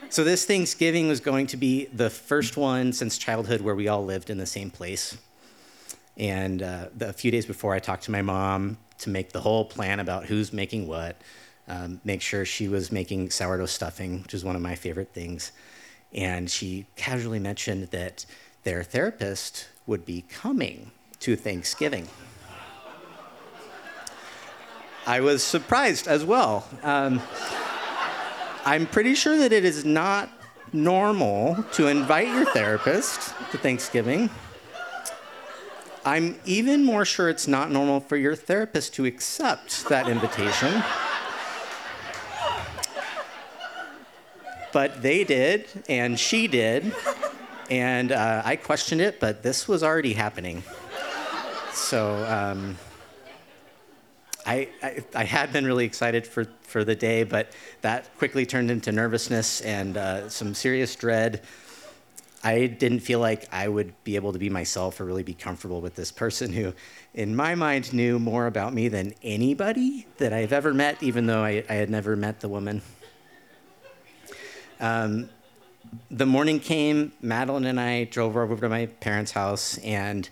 S12: So this Thanksgiving was going to be the first one since childhood where we all lived in the same place. And uh, the, a few days before, I talked to my mom to make the whole plan about who's making what, um, make sure she was making sourdough stuffing, which is one of my favorite things. And she casually mentioned that their therapist would be coming to Thanksgiving. I was surprised as well. Um, I'm pretty sure that it is not normal to invite your therapist to Thanksgiving. I'm even more sure it's not normal for your therapist to accept that invitation. But they did, and she did, and uh, I questioned it, but this was already happening. So um, I, I, I, had been really excited for, for the day, but that quickly turned into nervousness and uh, some serious dread. I didn't feel like I would be able to be myself or really be comfortable with this person who, in my mind, knew more about me than anybody that I've ever met, even though I, I had never met the woman. Um, the morning came, Madeline and I drove over to my parents' house and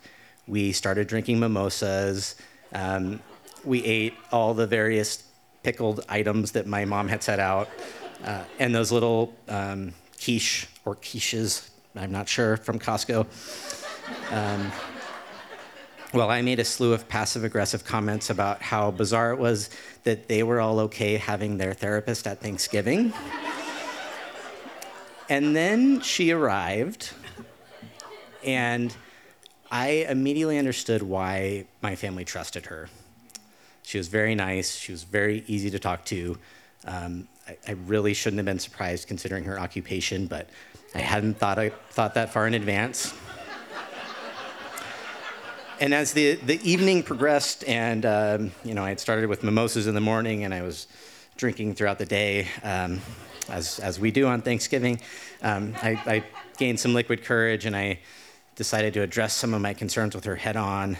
S12: we started drinking mimosas. Um, we ate all the various pickled items that my mom had set out, uh, and those little um, quiche or quiches, I'm not sure, from Costco. Um, well, I made a slew of passive aggressive comments about how bizarre it was that they were all okay having their therapist at Thanksgiving. and then she arrived, and I immediately understood why my family trusted her. She was very nice. She was very easy to talk to. Um, I, I, really shouldn't have been surprised considering her occupation, but I hadn't thought, I, thought that far in advance. and as the, the evening progressed, and um, you know, I had started with mimosas in the morning, and I was drinking throughout the day, um, as, as we do on Thanksgiving, um, I, I gained some liquid courage, and I decided to address some of my concerns with her head on.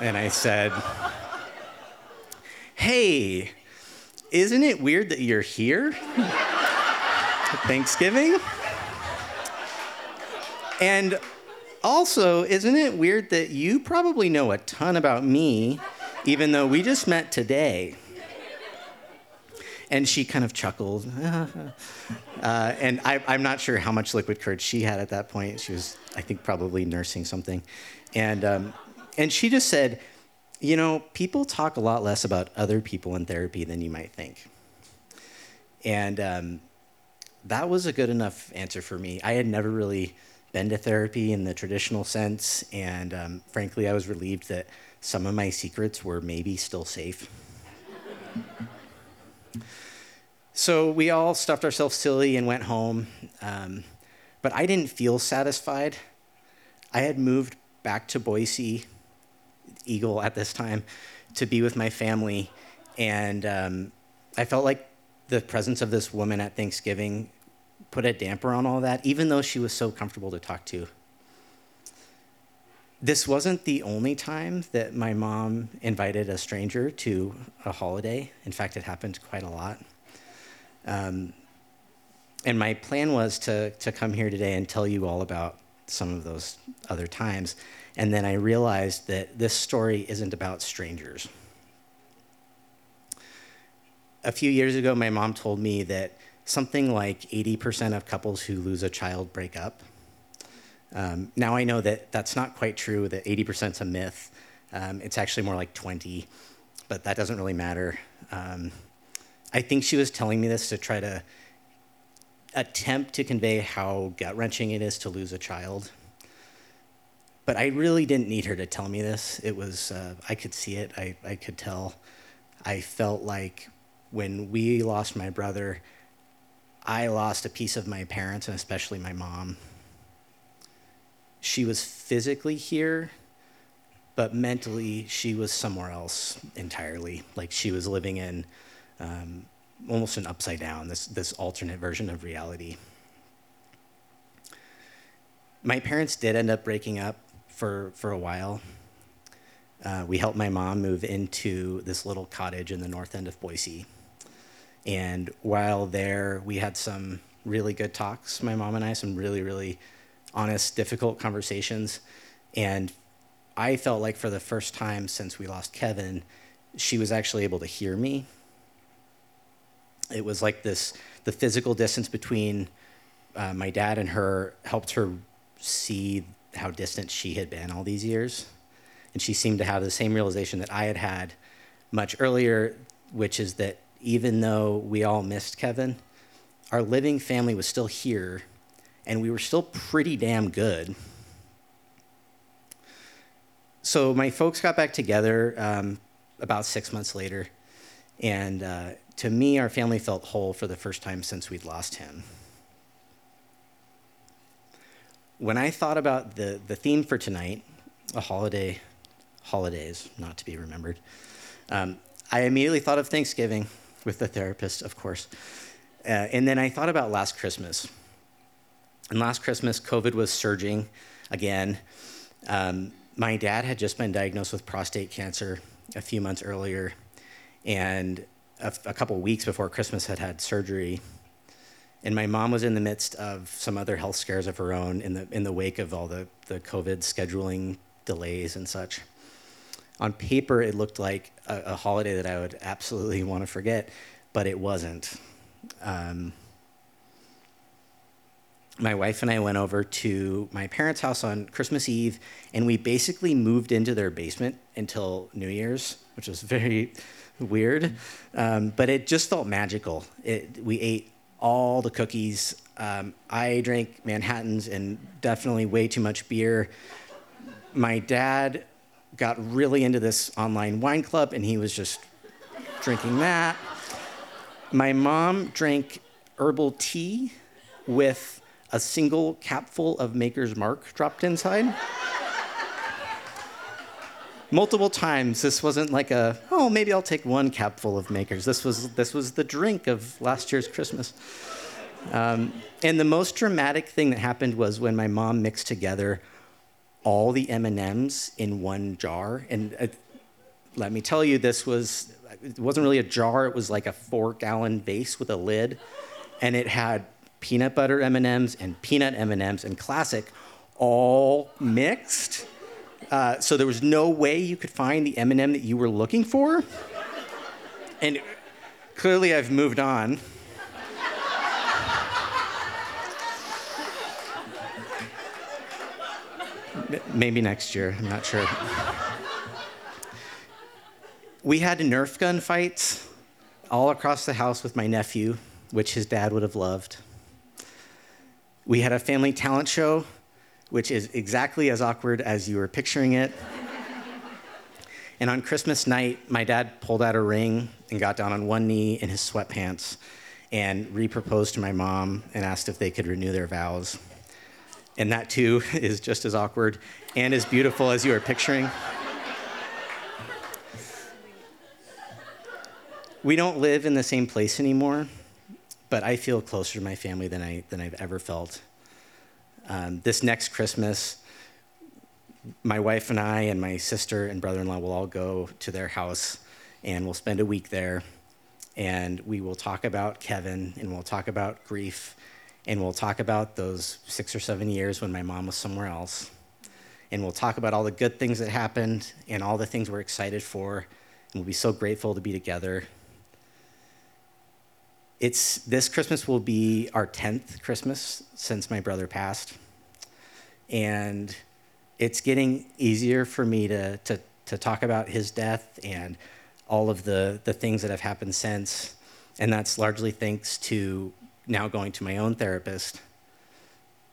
S12: And I said, Hey, isn't it weird that you're here? Thanksgiving? And also, isn't it weird that you probably know a ton about me, even though we just met today? And she kind of chuckled. uh, and I, am not sure how much liquid courage she had at that point. She was, I think, probably nursing something. And, um, and she just said, you know, people talk a lot less about other people in therapy than you might think. And um, that was a good enough answer for me. I had never really been to therapy in the traditional sense, and um, frankly, I was relieved that some of my secrets were maybe still safe. So we all stuffed ourselves silly and went home, um, but I didn't feel satisfied. I had moved back to Boise Eagle at this time to be with my family. And um, I felt like the presence of this woman at Thanksgiving put a damper on all that, even though she was so comfortable to talk to. This wasn't the only time that my mom invited a stranger to a holiday. In fact, it happened quite a lot. Um, and my plan was to, to come here today and tell you all about some of those other times. And then I realized that this story isn't about strangers. A few years ago, my mom told me that something like 80% of couples who lose a child break up. Um, now I know that that's not quite true, that 80% is a myth. Um, it's actually more like 20, but that doesn't really matter. Um, I think she was telling me this to try to attempt to convey how gut wrenching it is to lose a child. But I really didn't need her to tell me this. It was, uh, I could see it, I, I could tell. I felt like when we lost my brother, I lost a piece of my parents and especially my mom. She was physically here, but mentally she was somewhere else entirely. Like she was living in um, almost an upside down, this, this alternate version of reality. my parents did end up breaking up for, for a while. Uh, we helped my mom move into this little cottage in the north end of Boise. And while there, we had some really good talks, my mom and I, some really, really honest, difficult conversations. And I felt like for the first time since we lost Kevin, she was actually able to hear me. It was like this the physical distance between uh, my dad and her helped her see how distant she had been all these years. And she seemed to have the same realization that I had had much earlier, which is that even though we all missed Kevin, our living family was still here and we were still pretty damn good. So my folks got back together um, about six months later, and uh, to me, our family felt whole for the first time since we'd lost him. When I thought about the, the theme for tonight, a holiday, holidays, not to be remembered, um, I immediately thought of Thanksgiving with the therapist, of course. Uh, and then I thought about last Christmas. And last Christmas, COVID was surging again. Um, my dad had just been diagnosed with prostate cancer a few months earlier, and a, a couple weeks before Christmas had had surgery. And my mom was in the midst of some other health scares of her own in the in the wake of all the the COVID scheduling delays and such. On paper, it looked like a, a holiday that I would absolutely want to forget, but it wasn't. Um, my wife and I went over to my parents' house on Christmas Eve, and we basically moved into their basement until New Year's, which was very weird, um, but it just felt magical. It, we ate all the cookies. Um, I drank Manhattans and definitely way too much beer. My dad got really into this online wine club, and he was just drinking that. My mom drank herbal tea with a single capful of Maker's Mark dropped inside. Multiple times. This wasn't like a, oh, maybe I'll take one capful of Maker's. This was, this was the drink of last year's Christmas. Um, and the most dramatic thing that happened was when my mom mixed together all the M&Ms in one jar. And uh, let me tell you, this was, it wasn't really a jar. It was like a four gallon vase with a lid. And it had peanut butter M&Ms and peanut M&Ms and classic all mixed. Uh, so there was no way you could find the M&M that you were looking for. And clearly I've moved on. Maybe next year, I'm not sure. we had Nerf gun fights all across the house with my nephew, which his dad would have loved. We had a family talent show, which is exactly as awkward as you were picturing it. and on Christmas night, my dad pulled out a ring and got down on one knee in his sweatpants and reproposed to my mom and asked if they could renew their vows. And that too is just as awkward and as beautiful as you are picturing. We don't live in the same place anymore, but I feel closer to my family than, I, than I've ever felt. Um, this next Christmas, my wife and I and my sister and brother in law will all go to their house and we'll spend a week there. And we will talk about Kevin and we'll talk about grief and we'll talk about those six or seven years when my mom was somewhere else. And we'll talk about all the good things that happened and all the things we're excited for. And we'll be so grateful to be together it's this Christmas will be our 10th Christmas since my brother passed. And it's getting easier for me to, to, to talk about his death and all of the, the things that have happened since. And that's largely thanks to now going to my own therapist.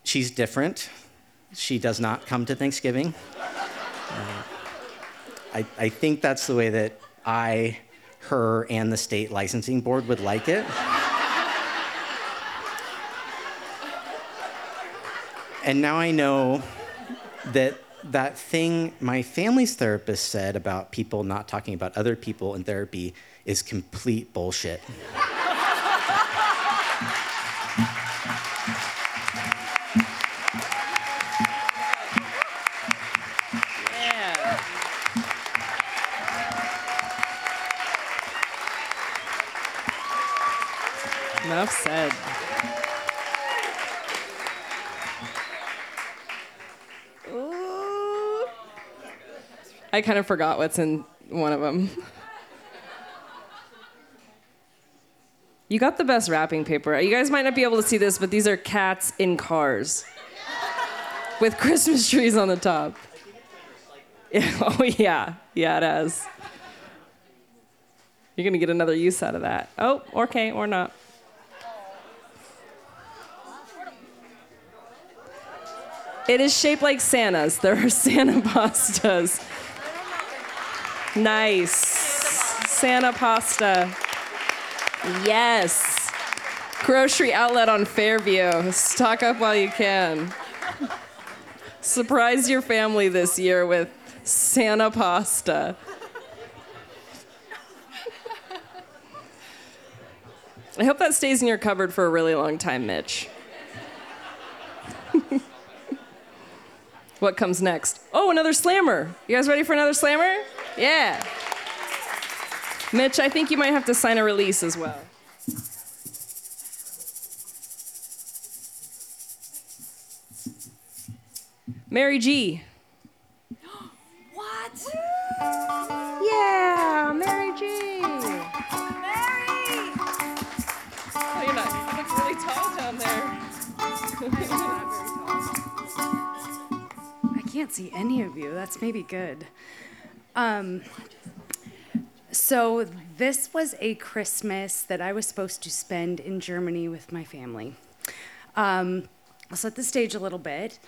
S12: She's different. She does not come to Thanksgiving. Uh, I, I think that's the way that I, her, and the state licensing board would like it. And now I know that that thing my family's therapist said about people not talking about other people in therapy is complete bullshit. said. Ooh.
S2: I kind of forgot what's in one of them. You got the best wrapping paper. You guys might not be able to see this, but these are cats in cars with Christmas trees on the top. oh, yeah. Yeah, it has. You're going to get another use out of that. Oh, okay, or not. It is shaped like Santa's. There are Santa pastas. Nice. Santa pasta. Yes. Grocery outlet on Fairview. Stock up while you can. Surprise your family this year with Santa pasta. I hope that stays in your cupboard for a really long time, Mitch. What comes next? Oh, another slammer. You guys ready for another slammer? Yeah. Mitch, I think you might have to sign a release as well. Mary G.
S4: What?
S2: Yeah, Mary G. Mary! Oh, you're not. You look really tall down there.
S13: Can't see any of you. That's maybe good. Um, so, this was a Christmas that I was supposed to spend in Germany with my family. Um, I'll set the stage a little bit.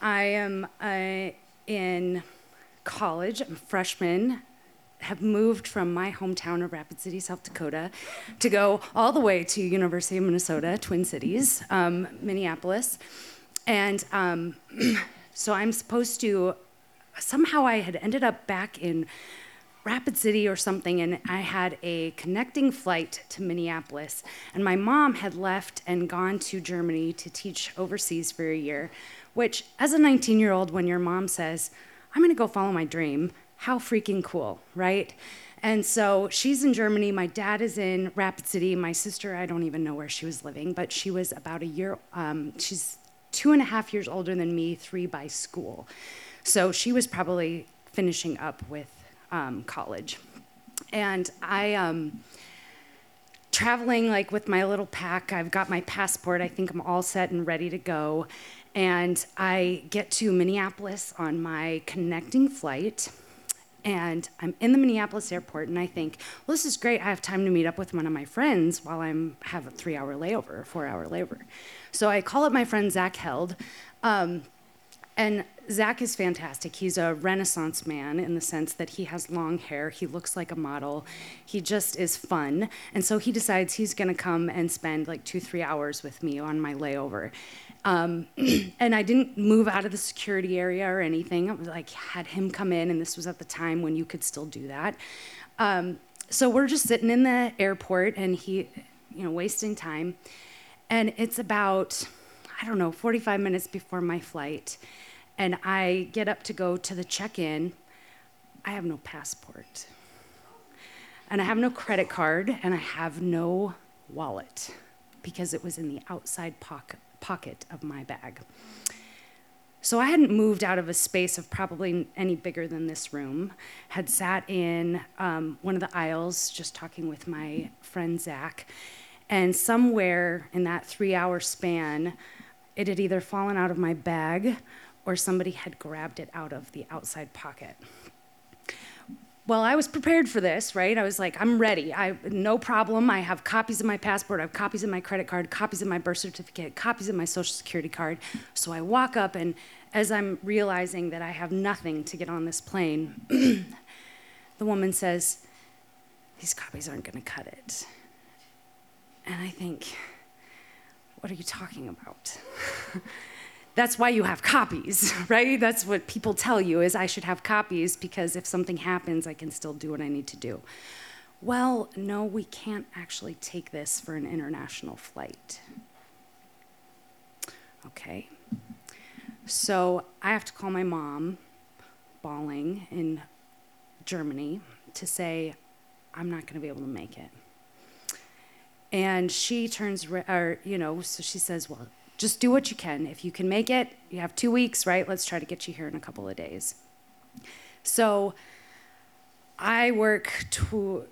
S13: I am uh, in college, I'm a freshman, have moved from my hometown of Rapid City, South Dakota, to go all the way to University of Minnesota, Twin Cities, um, Minneapolis. And um, so I'm supposed to, somehow I had ended up back in Rapid City or something, and I had a connecting flight to Minneapolis. And my mom had left and gone to Germany to teach overseas for a year, which, as a 19 year old, when your mom says, I'm gonna go follow my dream, how freaking cool, right? And so she's in Germany. My dad is in Rapid City. My sister, I don't even know where she was living, but she was about a year, um, she's two and a half years older than me, three by school. So she was probably finishing up with um, college. And I, um, traveling like with my little pack, I've got my passport, I think I'm all set and ready to go. And I get to Minneapolis on my connecting flight. And I'm in the Minneapolis airport, and I think, well, this is great. I have time to meet up with one of my friends while I'm have a three-hour layover, a four-hour layover. So I call up my friend Zach Held, um, and Zach is fantastic. He's a Renaissance man in the sense that he has long hair, he looks like a model, he just is fun. And so he decides he's gonna come and spend like two, three hours with me on my layover. Um, and I didn't move out of the security area or anything. I was like, had him come in, and this was at the time when you could still do that. Um, so we're just sitting in the airport, and he, you know, wasting time. And it's about, I don't know, 45 minutes before my flight and I get up to go to the check in, I have no passport. And I have no credit card, and I have no wallet because it was in the outside pocket, pocket of my bag. So I hadn't moved out of a space of probably any bigger than this room, had sat in um, one of the aisles just talking with my friend Zach, and somewhere in that three hour span, it had either fallen out of my bag or somebody had grabbed it out of the outside pocket. Well, I was prepared for this, right? I was like, I'm ready. I no problem. I have copies of my passport, I have copies of my credit card, copies of my birth certificate, copies of my social security card. So I walk up and as I'm realizing that I have nothing to get on this plane, the woman says, These copies aren't going to cut it. And I think, What are you talking about? that's why you have copies, right? That's what people tell you is I should have copies because if something happens, I can still do what I need to do. Well, no, we can't actually take this for an international flight. Okay. So I have to call my mom, bawling in Germany, to say, I'm not going to be able to make it. And she turns, or, you know, so she says, Well, just do what you can. If you can make it, you have two weeks, right? Let's try to get you here in a couple of days. So I work to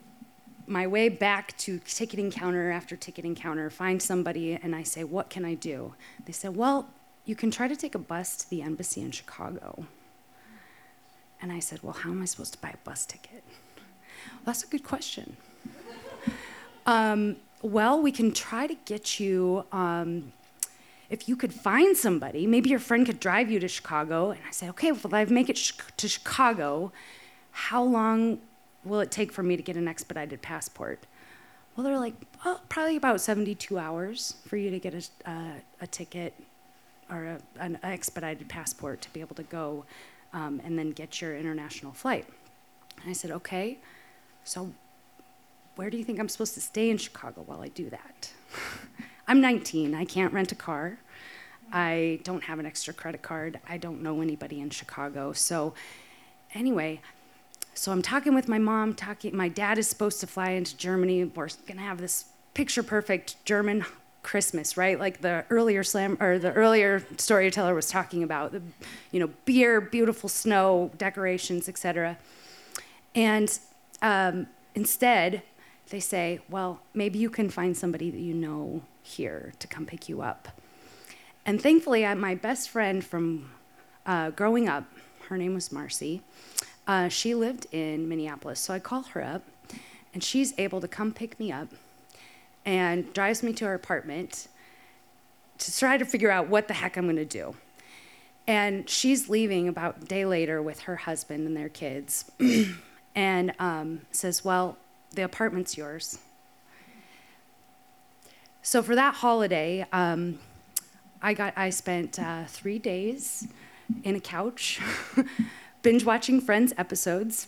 S13: my way back to ticketing counter after ticketing counter, find somebody, and I say, What can I do? They said, Well, you can try to take a bus to the embassy in Chicago. And I said, Well, how am I supposed to buy a bus ticket? Well, that's a good question. Um, well, we can try to get you, um, if you could find somebody, maybe your friend could drive you to Chicago. And I said, Okay, well, I make it sh- to Chicago, how long will it take for me to get an expedited passport? Well, they're like, oh, probably about 72 hours for you to get a, uh, a ticket or a, an expedited passport to be able to go um, and then get your international flight. And I said, okay, so where do you think I'm supposed to stay in Chicago while I do that? I'm 19, I can't rent a car. I don't have an extra credit card. I don't know anybody in Chicago. So, anyway, so I'm talking with my mom, talking my dad is supposed to fly into Germany. We're to have this picture perfect German Christmas, right? Like the earlier slam or the earlier storyteller was talking about the you know, beer, beautiful snow, decorations, etc. And um, instead, they say, well, maybe you can find somebody that you know here to come pick you up. And thankfully, I, my best friend from uh, growing up, her name was Marcy, uh, she lived in Minneapolis. So I call her up, and she's able to come pick me up and drives me to her apartment to try to figure out what the heck I'm going to do. And she's leaving about a day later with her husband and their kids, and um, says, Well, the apartment's yours. So for that holiday, um, I got I spent uh, three days in a couch, binge watching Friends episodes.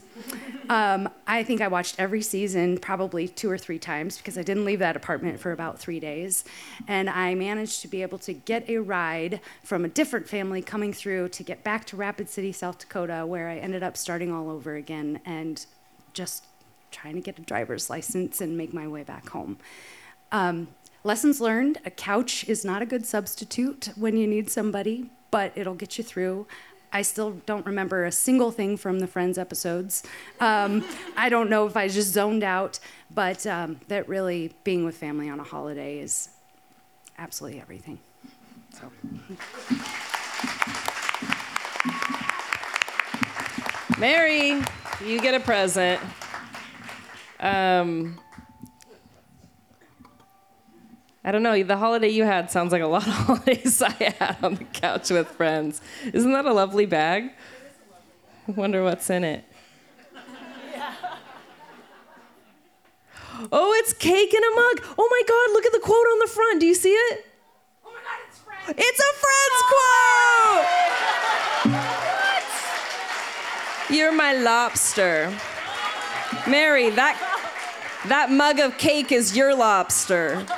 S13: Um, I think I watched every season probably two or three times because I didn't leave that apartment for about three days, and I managed to be able to get a ride from a different family coming through to get back to Rapid City, South Dakota, where I ended up starting all over again and just trying to get a driver's license and make my way back home. Um, lessons learned a couch is not a good substitute when you need somebody, but it'll get you through. I still don't remember a single thing from the Friends episodes. Um, I don't know if I just zoned out, but um, that really being with family on a holiday is absolutely everything. So.
S2: Mary, you get a present. Um, I don't know. The holiday you had sounds like a lot of holidays I had on the couch with friends. Isn't that a lovely bag? I wonder what's in it. Oh, it's cake in a mug. Oh my God, look at the quote on the front. Do you see it? Oh my God, it's Friends. It's a Friends quote. what? You're my lobster. Mary, that, that mug of cake is your lobster.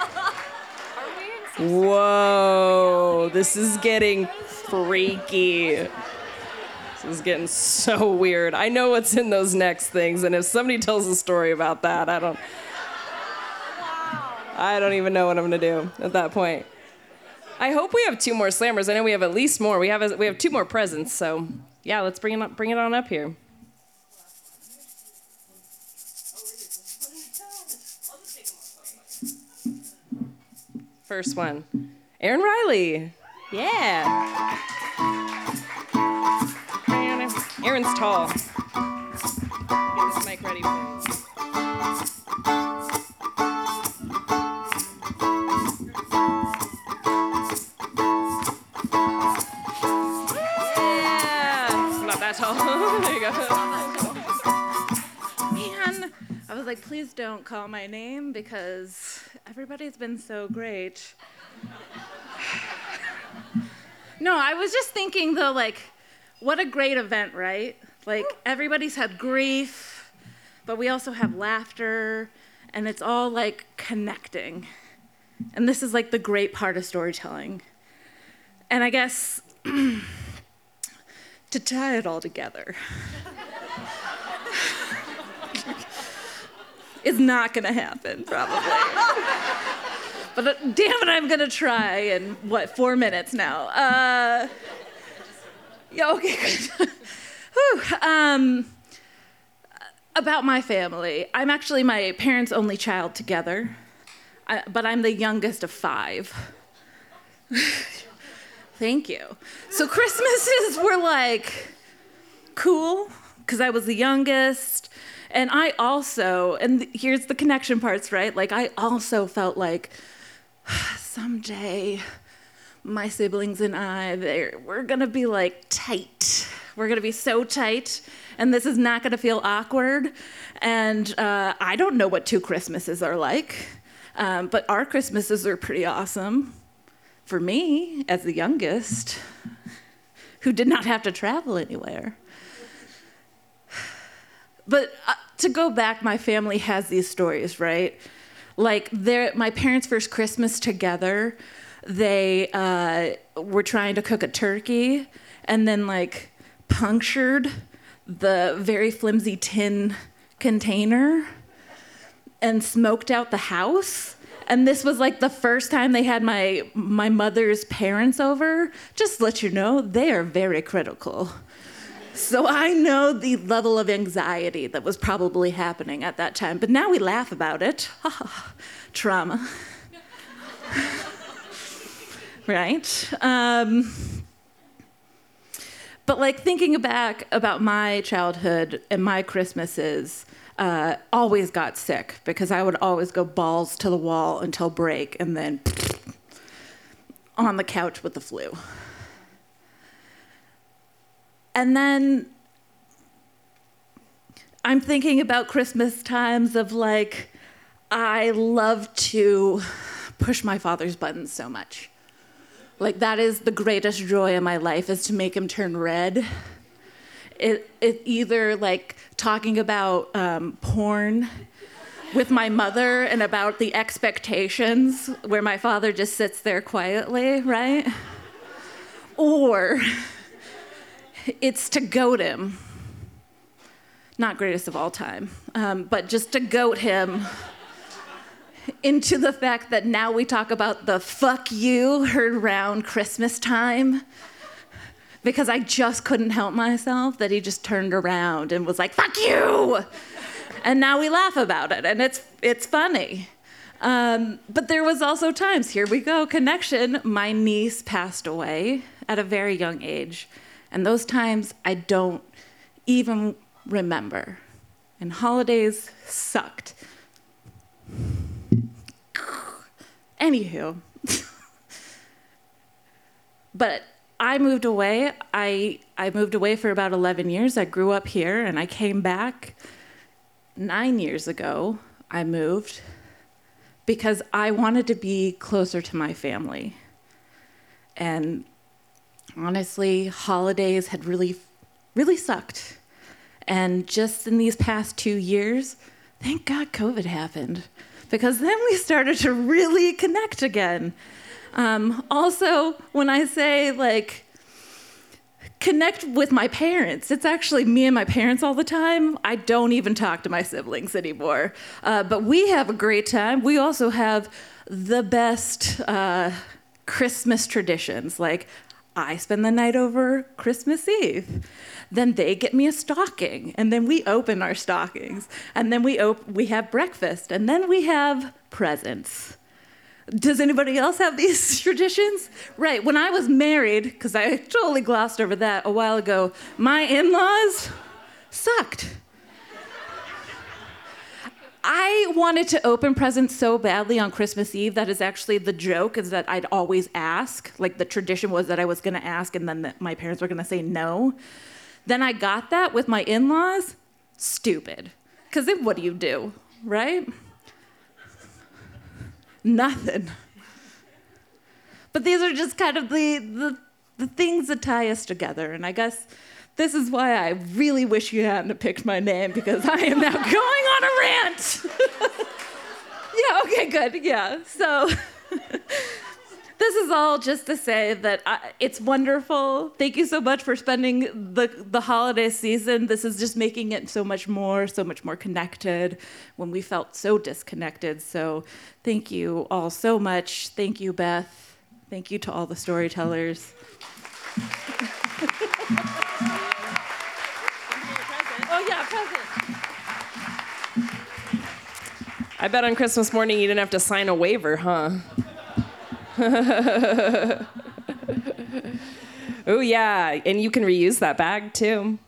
S2: Whoa, this is getting freaky. This is getting so weird. I know what's in those next things, and if somebody tells a story about that, I don't. I don't even know what I'm gonna do at that point. I hope we have two more slammers. I know we have at least more. We have a, we have two more presents, so yeah, let's bring it up, bring it on up here. First one, Aaron Riley. Yeah. Aaron's tall. Get this mic ready. Yeah. Not that tall.
S14: Man, I was like, please don't call my name because everybody's been so great. no, I was just thinking though, like, what a great event, right? Like, everybody's had grief, but we also have laughter, and it's all like connecting. And this is like the great part of storytelling. And I guess to tie it all together. Is not going to happen, probably. but uh, damn it, I'm going to try in what, four minutes now. Uh, yeah, okay, good. Whew, um, about my family. I'm actually my parents' only child together, I, but I'm the youngest of five. Thank you. So Christmases were like cool because I was the youngest. And I also, and here's the connection parts, right? Like, I also felt like someday my siblings and I, we're gonna be like tight. We're gonna be so tight, and this is not gonna feel awkward. And uh, I don't know what two Christmases are like, um, but our Christmases are pretty awesome. For me, as the youngest, who did not have to travel anywhere. But uh, to go back, my family has these stories, right? Like, my parents' first Christmas together, they uh, were trying to cook a turkey and then, like, punctured the very flimsy tin container and smoked out the house. And this was like the first time they had my my mother's parents over. Just let you know they are very critical so I know the level of anxiety that was probably happening at that time. But now we laugh about it. Trauma. right? Um, but like thinking back about my childhood and my Christmases, uh, always got sick because I would always go balls to the wall until break and then on the couch with the flu. And then I'm thinking about Christmas times of like, I love to push my father's buttons so much. Like, that is the greatest joy in my life is to make him turn red. It, it either like talking about um, porn with my mother and about the expectations where my father just sits there quietly, right? Or it's to goad him. Not greatest of all time, um, but just to goat him into the fact that now we talk about the fuck you heard around Christmas time. Because I just couldn't help myself that he just turned around and was like, fuck you! And now we laugh about it, and it's, it's funny. Um, but there was also times, here we go, connection. My niece passed away at a very young age. And those times I don't even remember. And holidays sucked. Anywho, but I moved away. I, I moved away for about 11 years. I grew up here and I came back nine years ago. I moved because I wanted to be closer to my family. And honestly, holidays had really, really sucked. And just in these past two years, thank God COVID happened because then we started to really connect again. Um, also, when I say like connect with my parents, it's actually me and my parents all the time. I don't even talk to my siblings anymore. Uh, but we have a great time. We also have the best uh, Christmas traditions. Like I spend the night over Christmas Eve. Then they get me a stocking, and then we open our stockings, and then we op- we have breakfast, and then we have presents. Does anybody else have these traditions? Right, when I was married, because I totally glossed over that a while ago, my in laws sucked. I wanted to open presents so badly on Christmas Eve that is actually the joke is that I'd always ask. Like the tradition was that I was going to ask and then the, my parents were going to say no. Then I got that with my in laws. Stupid. Because then what do you do, right? Nothing. But these are just kind of the, the, the things that tie us together. And I guess this is why I really wish you hadn't picked my name because I am now going on a rant. yeah, okay, good. Yeah. So this is all just to say that I, it's wonderful. Thank you so much for spending the, the holiday season. This is just making it so much more, so much more connected when we felt so disconnected. So thank you all so much. Thank you, Beth. Thank you to all the storytellers.
S2: I bet on Christmas morning you didn't have to sign a waiver, huh? oh, yeah. And you can reuse that bag too.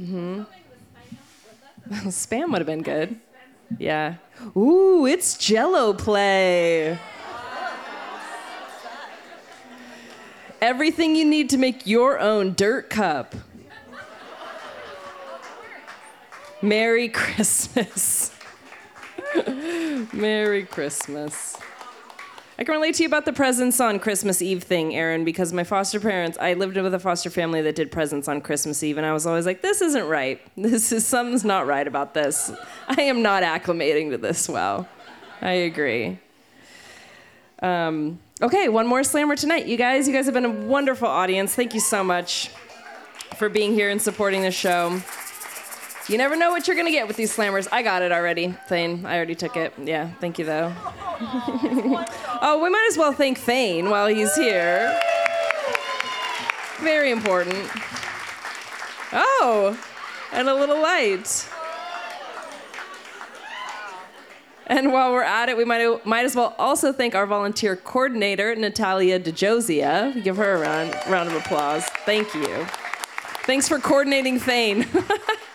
S2: Mm-hmm. Spam would have been good. Yeah. Ooh, it's Jello play. Everything you need to make your own dirt cup. Merry Christmas. Merry Christmas. I can relate to you about the presents on Christmas Eve thing, Aaron, because my foster parents, I lived with a foster family that did presents on Christmas Eve, and I was always like, this isn't right. This is, something's not right about this. I am not acclimating to this well. I agree. Um, okay, one more slammer tonight. You guys, you guys have been a wonderful audience. Thank you so much for being here and supporting the show. You never know what you're gonna get with these slammers. I got it already, Thane. I already took it. Yeah, thank you though. oh, we might as well thank Thane while he's here. Very important. Oh, and a little light. And while we're at it, we might, might as well also thank our volunteer coordinator, Natalia DeJosia. Give her a round, round of applause. Thank you. Thanks for coordinating Thane.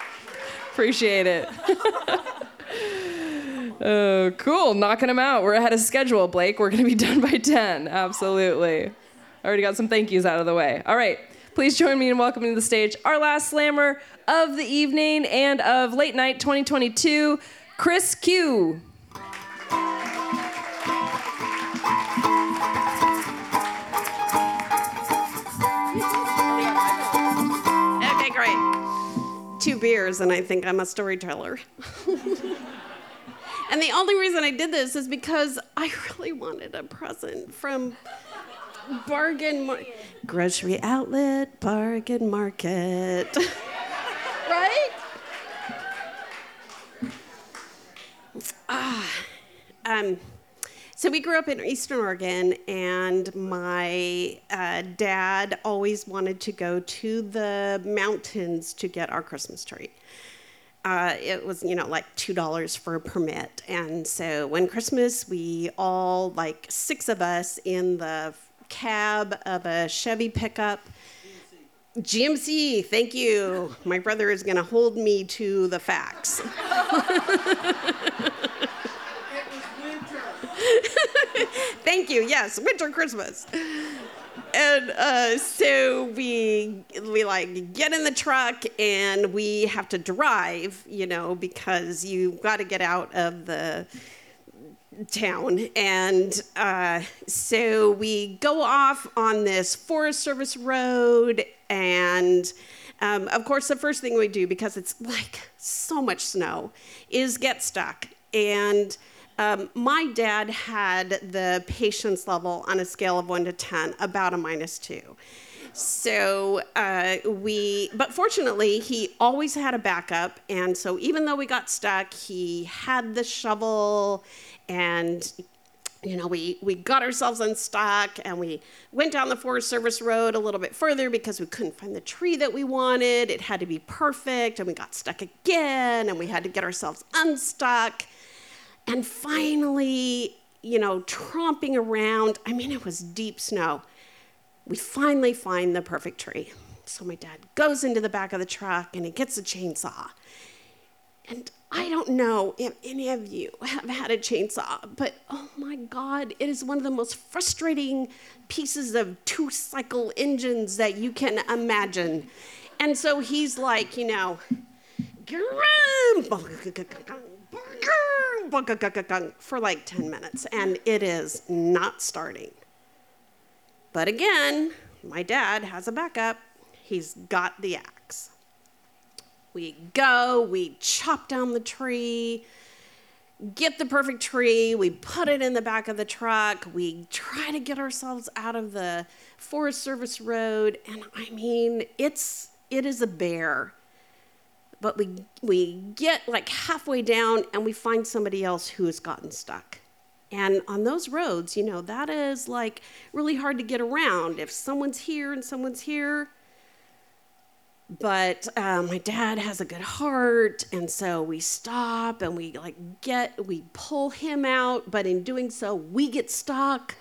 S2: Appreciate it. oh, cool. Knocking them out. We're ahead of schedule, Blake. We're going to be done by 10. Absolutely. I already got some thank yous out of the way. All right. Please join me in welcoming to the stage our last slammer of the evening and of late night 2022, Chris Q.
S15: Okay, great. Two beers, and I think I'm a storyteller. and the only reason I did this is because I really wanted a present from Bargain Mar- Grocery Outlet, Bargain Market. right? Ah, um, so we grew up in Eastern Oregon, and my uh, dad always wanted to go to the mountains to get our Christmas tree. Uh, it was, you know, like two dollars for a permit, and so when Christmas, we all like six of us in the cab of a Chevy pickup. GMC, thank you. My brother is going to hold me to the facts. Thank you. Yes, winter Christmas. And uh, so we we like get in the truck and we have to drive, you know, because you got to get out of the town. And uh, so we go off on this Forest Service road and. Um, of course, the first thing we do, because it's like so much snow, is get stuck. And um, my dad had the patience level on a scale of one to 10, about a minus two. So uh, we, but fortunately, he always had a backup. And so even though we got stuck, he had the shovel and you know, we, we got ourselves unstuck and we went down the Forest Service road a little bit further because we couldn't find the tree that we wanted. It had to be perfect and we got stuck again and we had to get ourselves unstuck. And finally, you know, tromping around, I mean, it was deep snow. We finally find the perfect tree. So my dad goes into the back of the truck and he gets a chainsaw. And I don't know if any of you have had a chainsaw, but oh my God, it is one of the most frustrating pieces of two cycle engines that you can imagine. And so he's like, you know, for like 10 minutes, and it is not starting. But again, my dad has a backup. He's got the axe. We go, we chop down the tree, get the perfect tree, we put it in the back of the truck, we try to get ourselves out of the Forest Service road, and I mean, it's it is a bear. But we we get like halfway down and we find somebody else who has gotten stuck. And on those roads, you know, that is like really hard to get around. If someone's here and someone's here, but uh, my dad has a good heart and so we stop and we like get we pull him out but in doing so we get stuck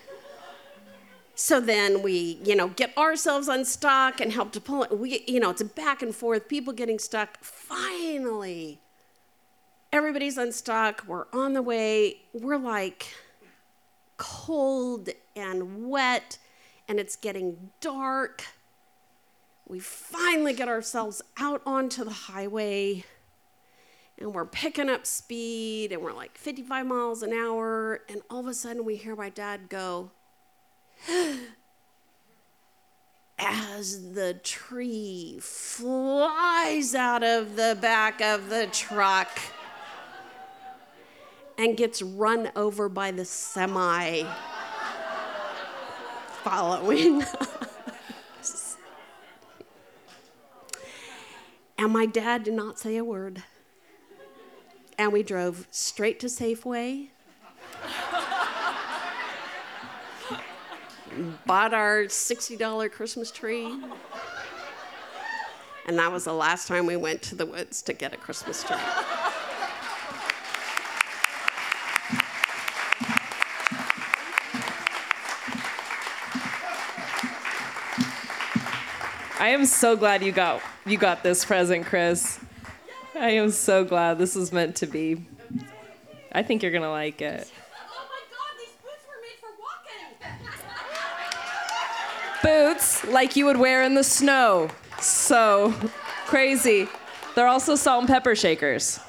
S15: so then we you know get ourselves unstuck and help to pull it. We you know it's a back and forth people getting stuck. Finally everybody's unstuck. We're on the way. We're like cold and wet and it's getting dark. We finally get ourselves out onto the highway and we're picking up speed and we're like 55 miles an hour and all of a sudden we hear my dad go as the tree flies out of the back of the truck and gets run over by the semi following And my dad did not say a word. And we drove straight to Safeway, bought our $60 Christmas tree. And that was the last time we went to the woods to get a Christmas tree.
S2: I am so glad you got you got this present, Chris. I am so glad this was meant to be. I think you're gonna like it. Boots like you would wear in the snow. So crazy. They're also salt and pepper shakers.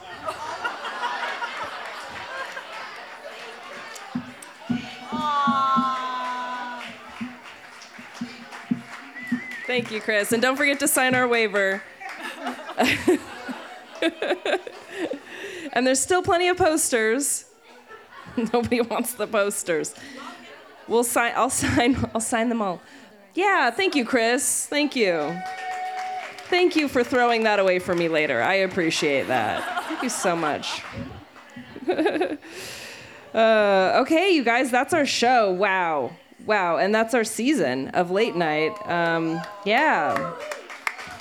S2: Thank you, Chris. And don't forget to sign our waiver. and there's still plenty of posters. Nobody wants the posters. We'll sign I'll sign I'll sign them all. Yeah, thank you, Chris. Thank you. Thank you for throwing that away for me later. I appreciate that. Thank you so much. uh, okay, you guys, that's our show. Wow. Wow, and that's our season of late night. Um, yeah.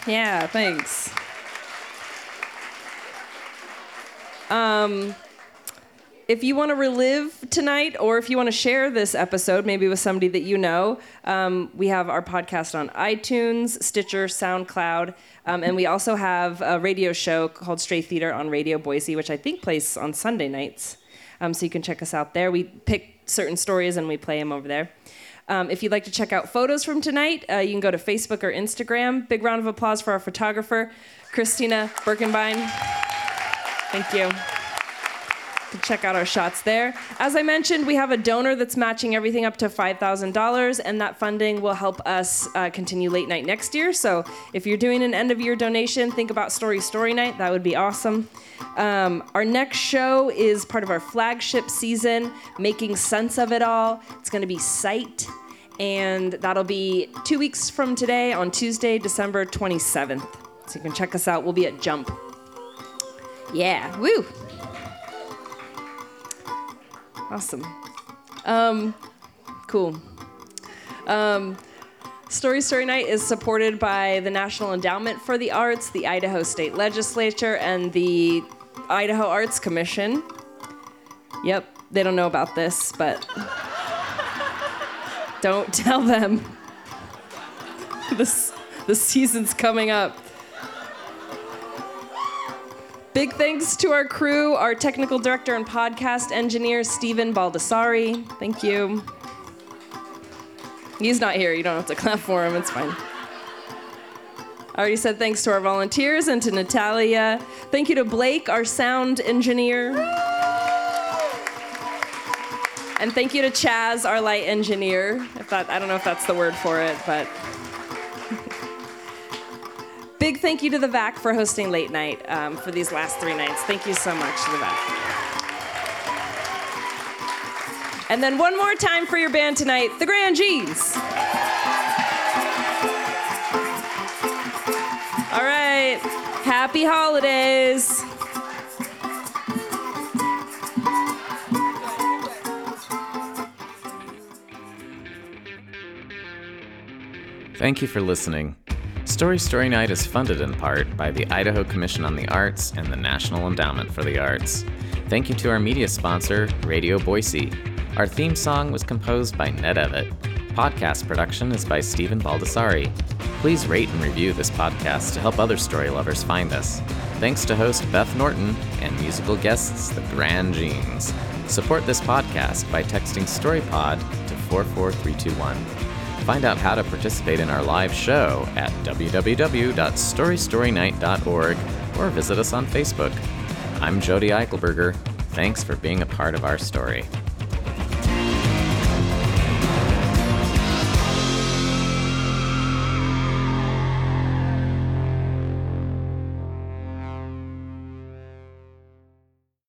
S2: Yeah, thanks. Um, if you want to relive tonight or if you want to share this episode, maybe with somebody that you know, um, we have our podcast on iTunes, Stitcher, SoundCloud, um, and we also have a radio show called Stray Theater on Radio Boise, which I think plays on Sunday nights. Um, so you can check us out there. We pick certain stories and we play them over there. Um, if you'd like to check out photos from tonight, uh, you can go to Facebook or Instagram. Big round of applause for our photographer, Christina Birkenbein. Thank you. To check out our shots there. As I mentioned, we have a donor that's matching everything up to $5,000, and that funding will help us uh, continue late night next year. So if you're doing an end of year donation, think about Story Story Night. That would be awesome. Um, our next show is part of our flagship season, Making Sense of It All. It's going to be Sight, and that'll be two weeks from today on Tuesday, December 27th. So you can check us out. We'll be at Jump. Yeah, woo! Awesome. Um, cool. Um, Story Story Night is supported by the National Endowment for the Arts, the Idaho State Legislature, and the Idaho Arts Commission. Yep, they don't know about this, but don't tell them. this the season's coming up. Big thanks to our crew, our technical director and podcast engineer, Stephen Baldessari. Thank you. He's not here. You don't have to clap for him. It's fine. I already said thanks to our volunteers and to Natalia. Thank you to Blake, our sound engineer. And thank you to Chaz, our light engineer. If that, I don't know if that's the word for it, but. Big thank you to the VAC for hosting late night um, for these last three nights. Thank you so much to the VAC. And then one more time for your band tonight, the Grand G's. All right. Happy holidays.
S1: Thank you for listening. Story Story Night is funded in part by the Idaho Commission on the Arts and the National Endowment for the Arts. Thank you to our media sponsor, Radio Boise. Our theme song was composed by Ned Evett. Podcast production is by Stephen Baldessari. Please rate and review this podcast to help other story lovers find us. Thanks to host Beth Norton and musical guests, the Grand Jeans. Support this podcast by texting StoryPod to 44321. Find out how to participate in our live show at www.storystorynight.org or visit us on Facebook. I'm Jodi Eichelberger. Thanks for being a part of our story.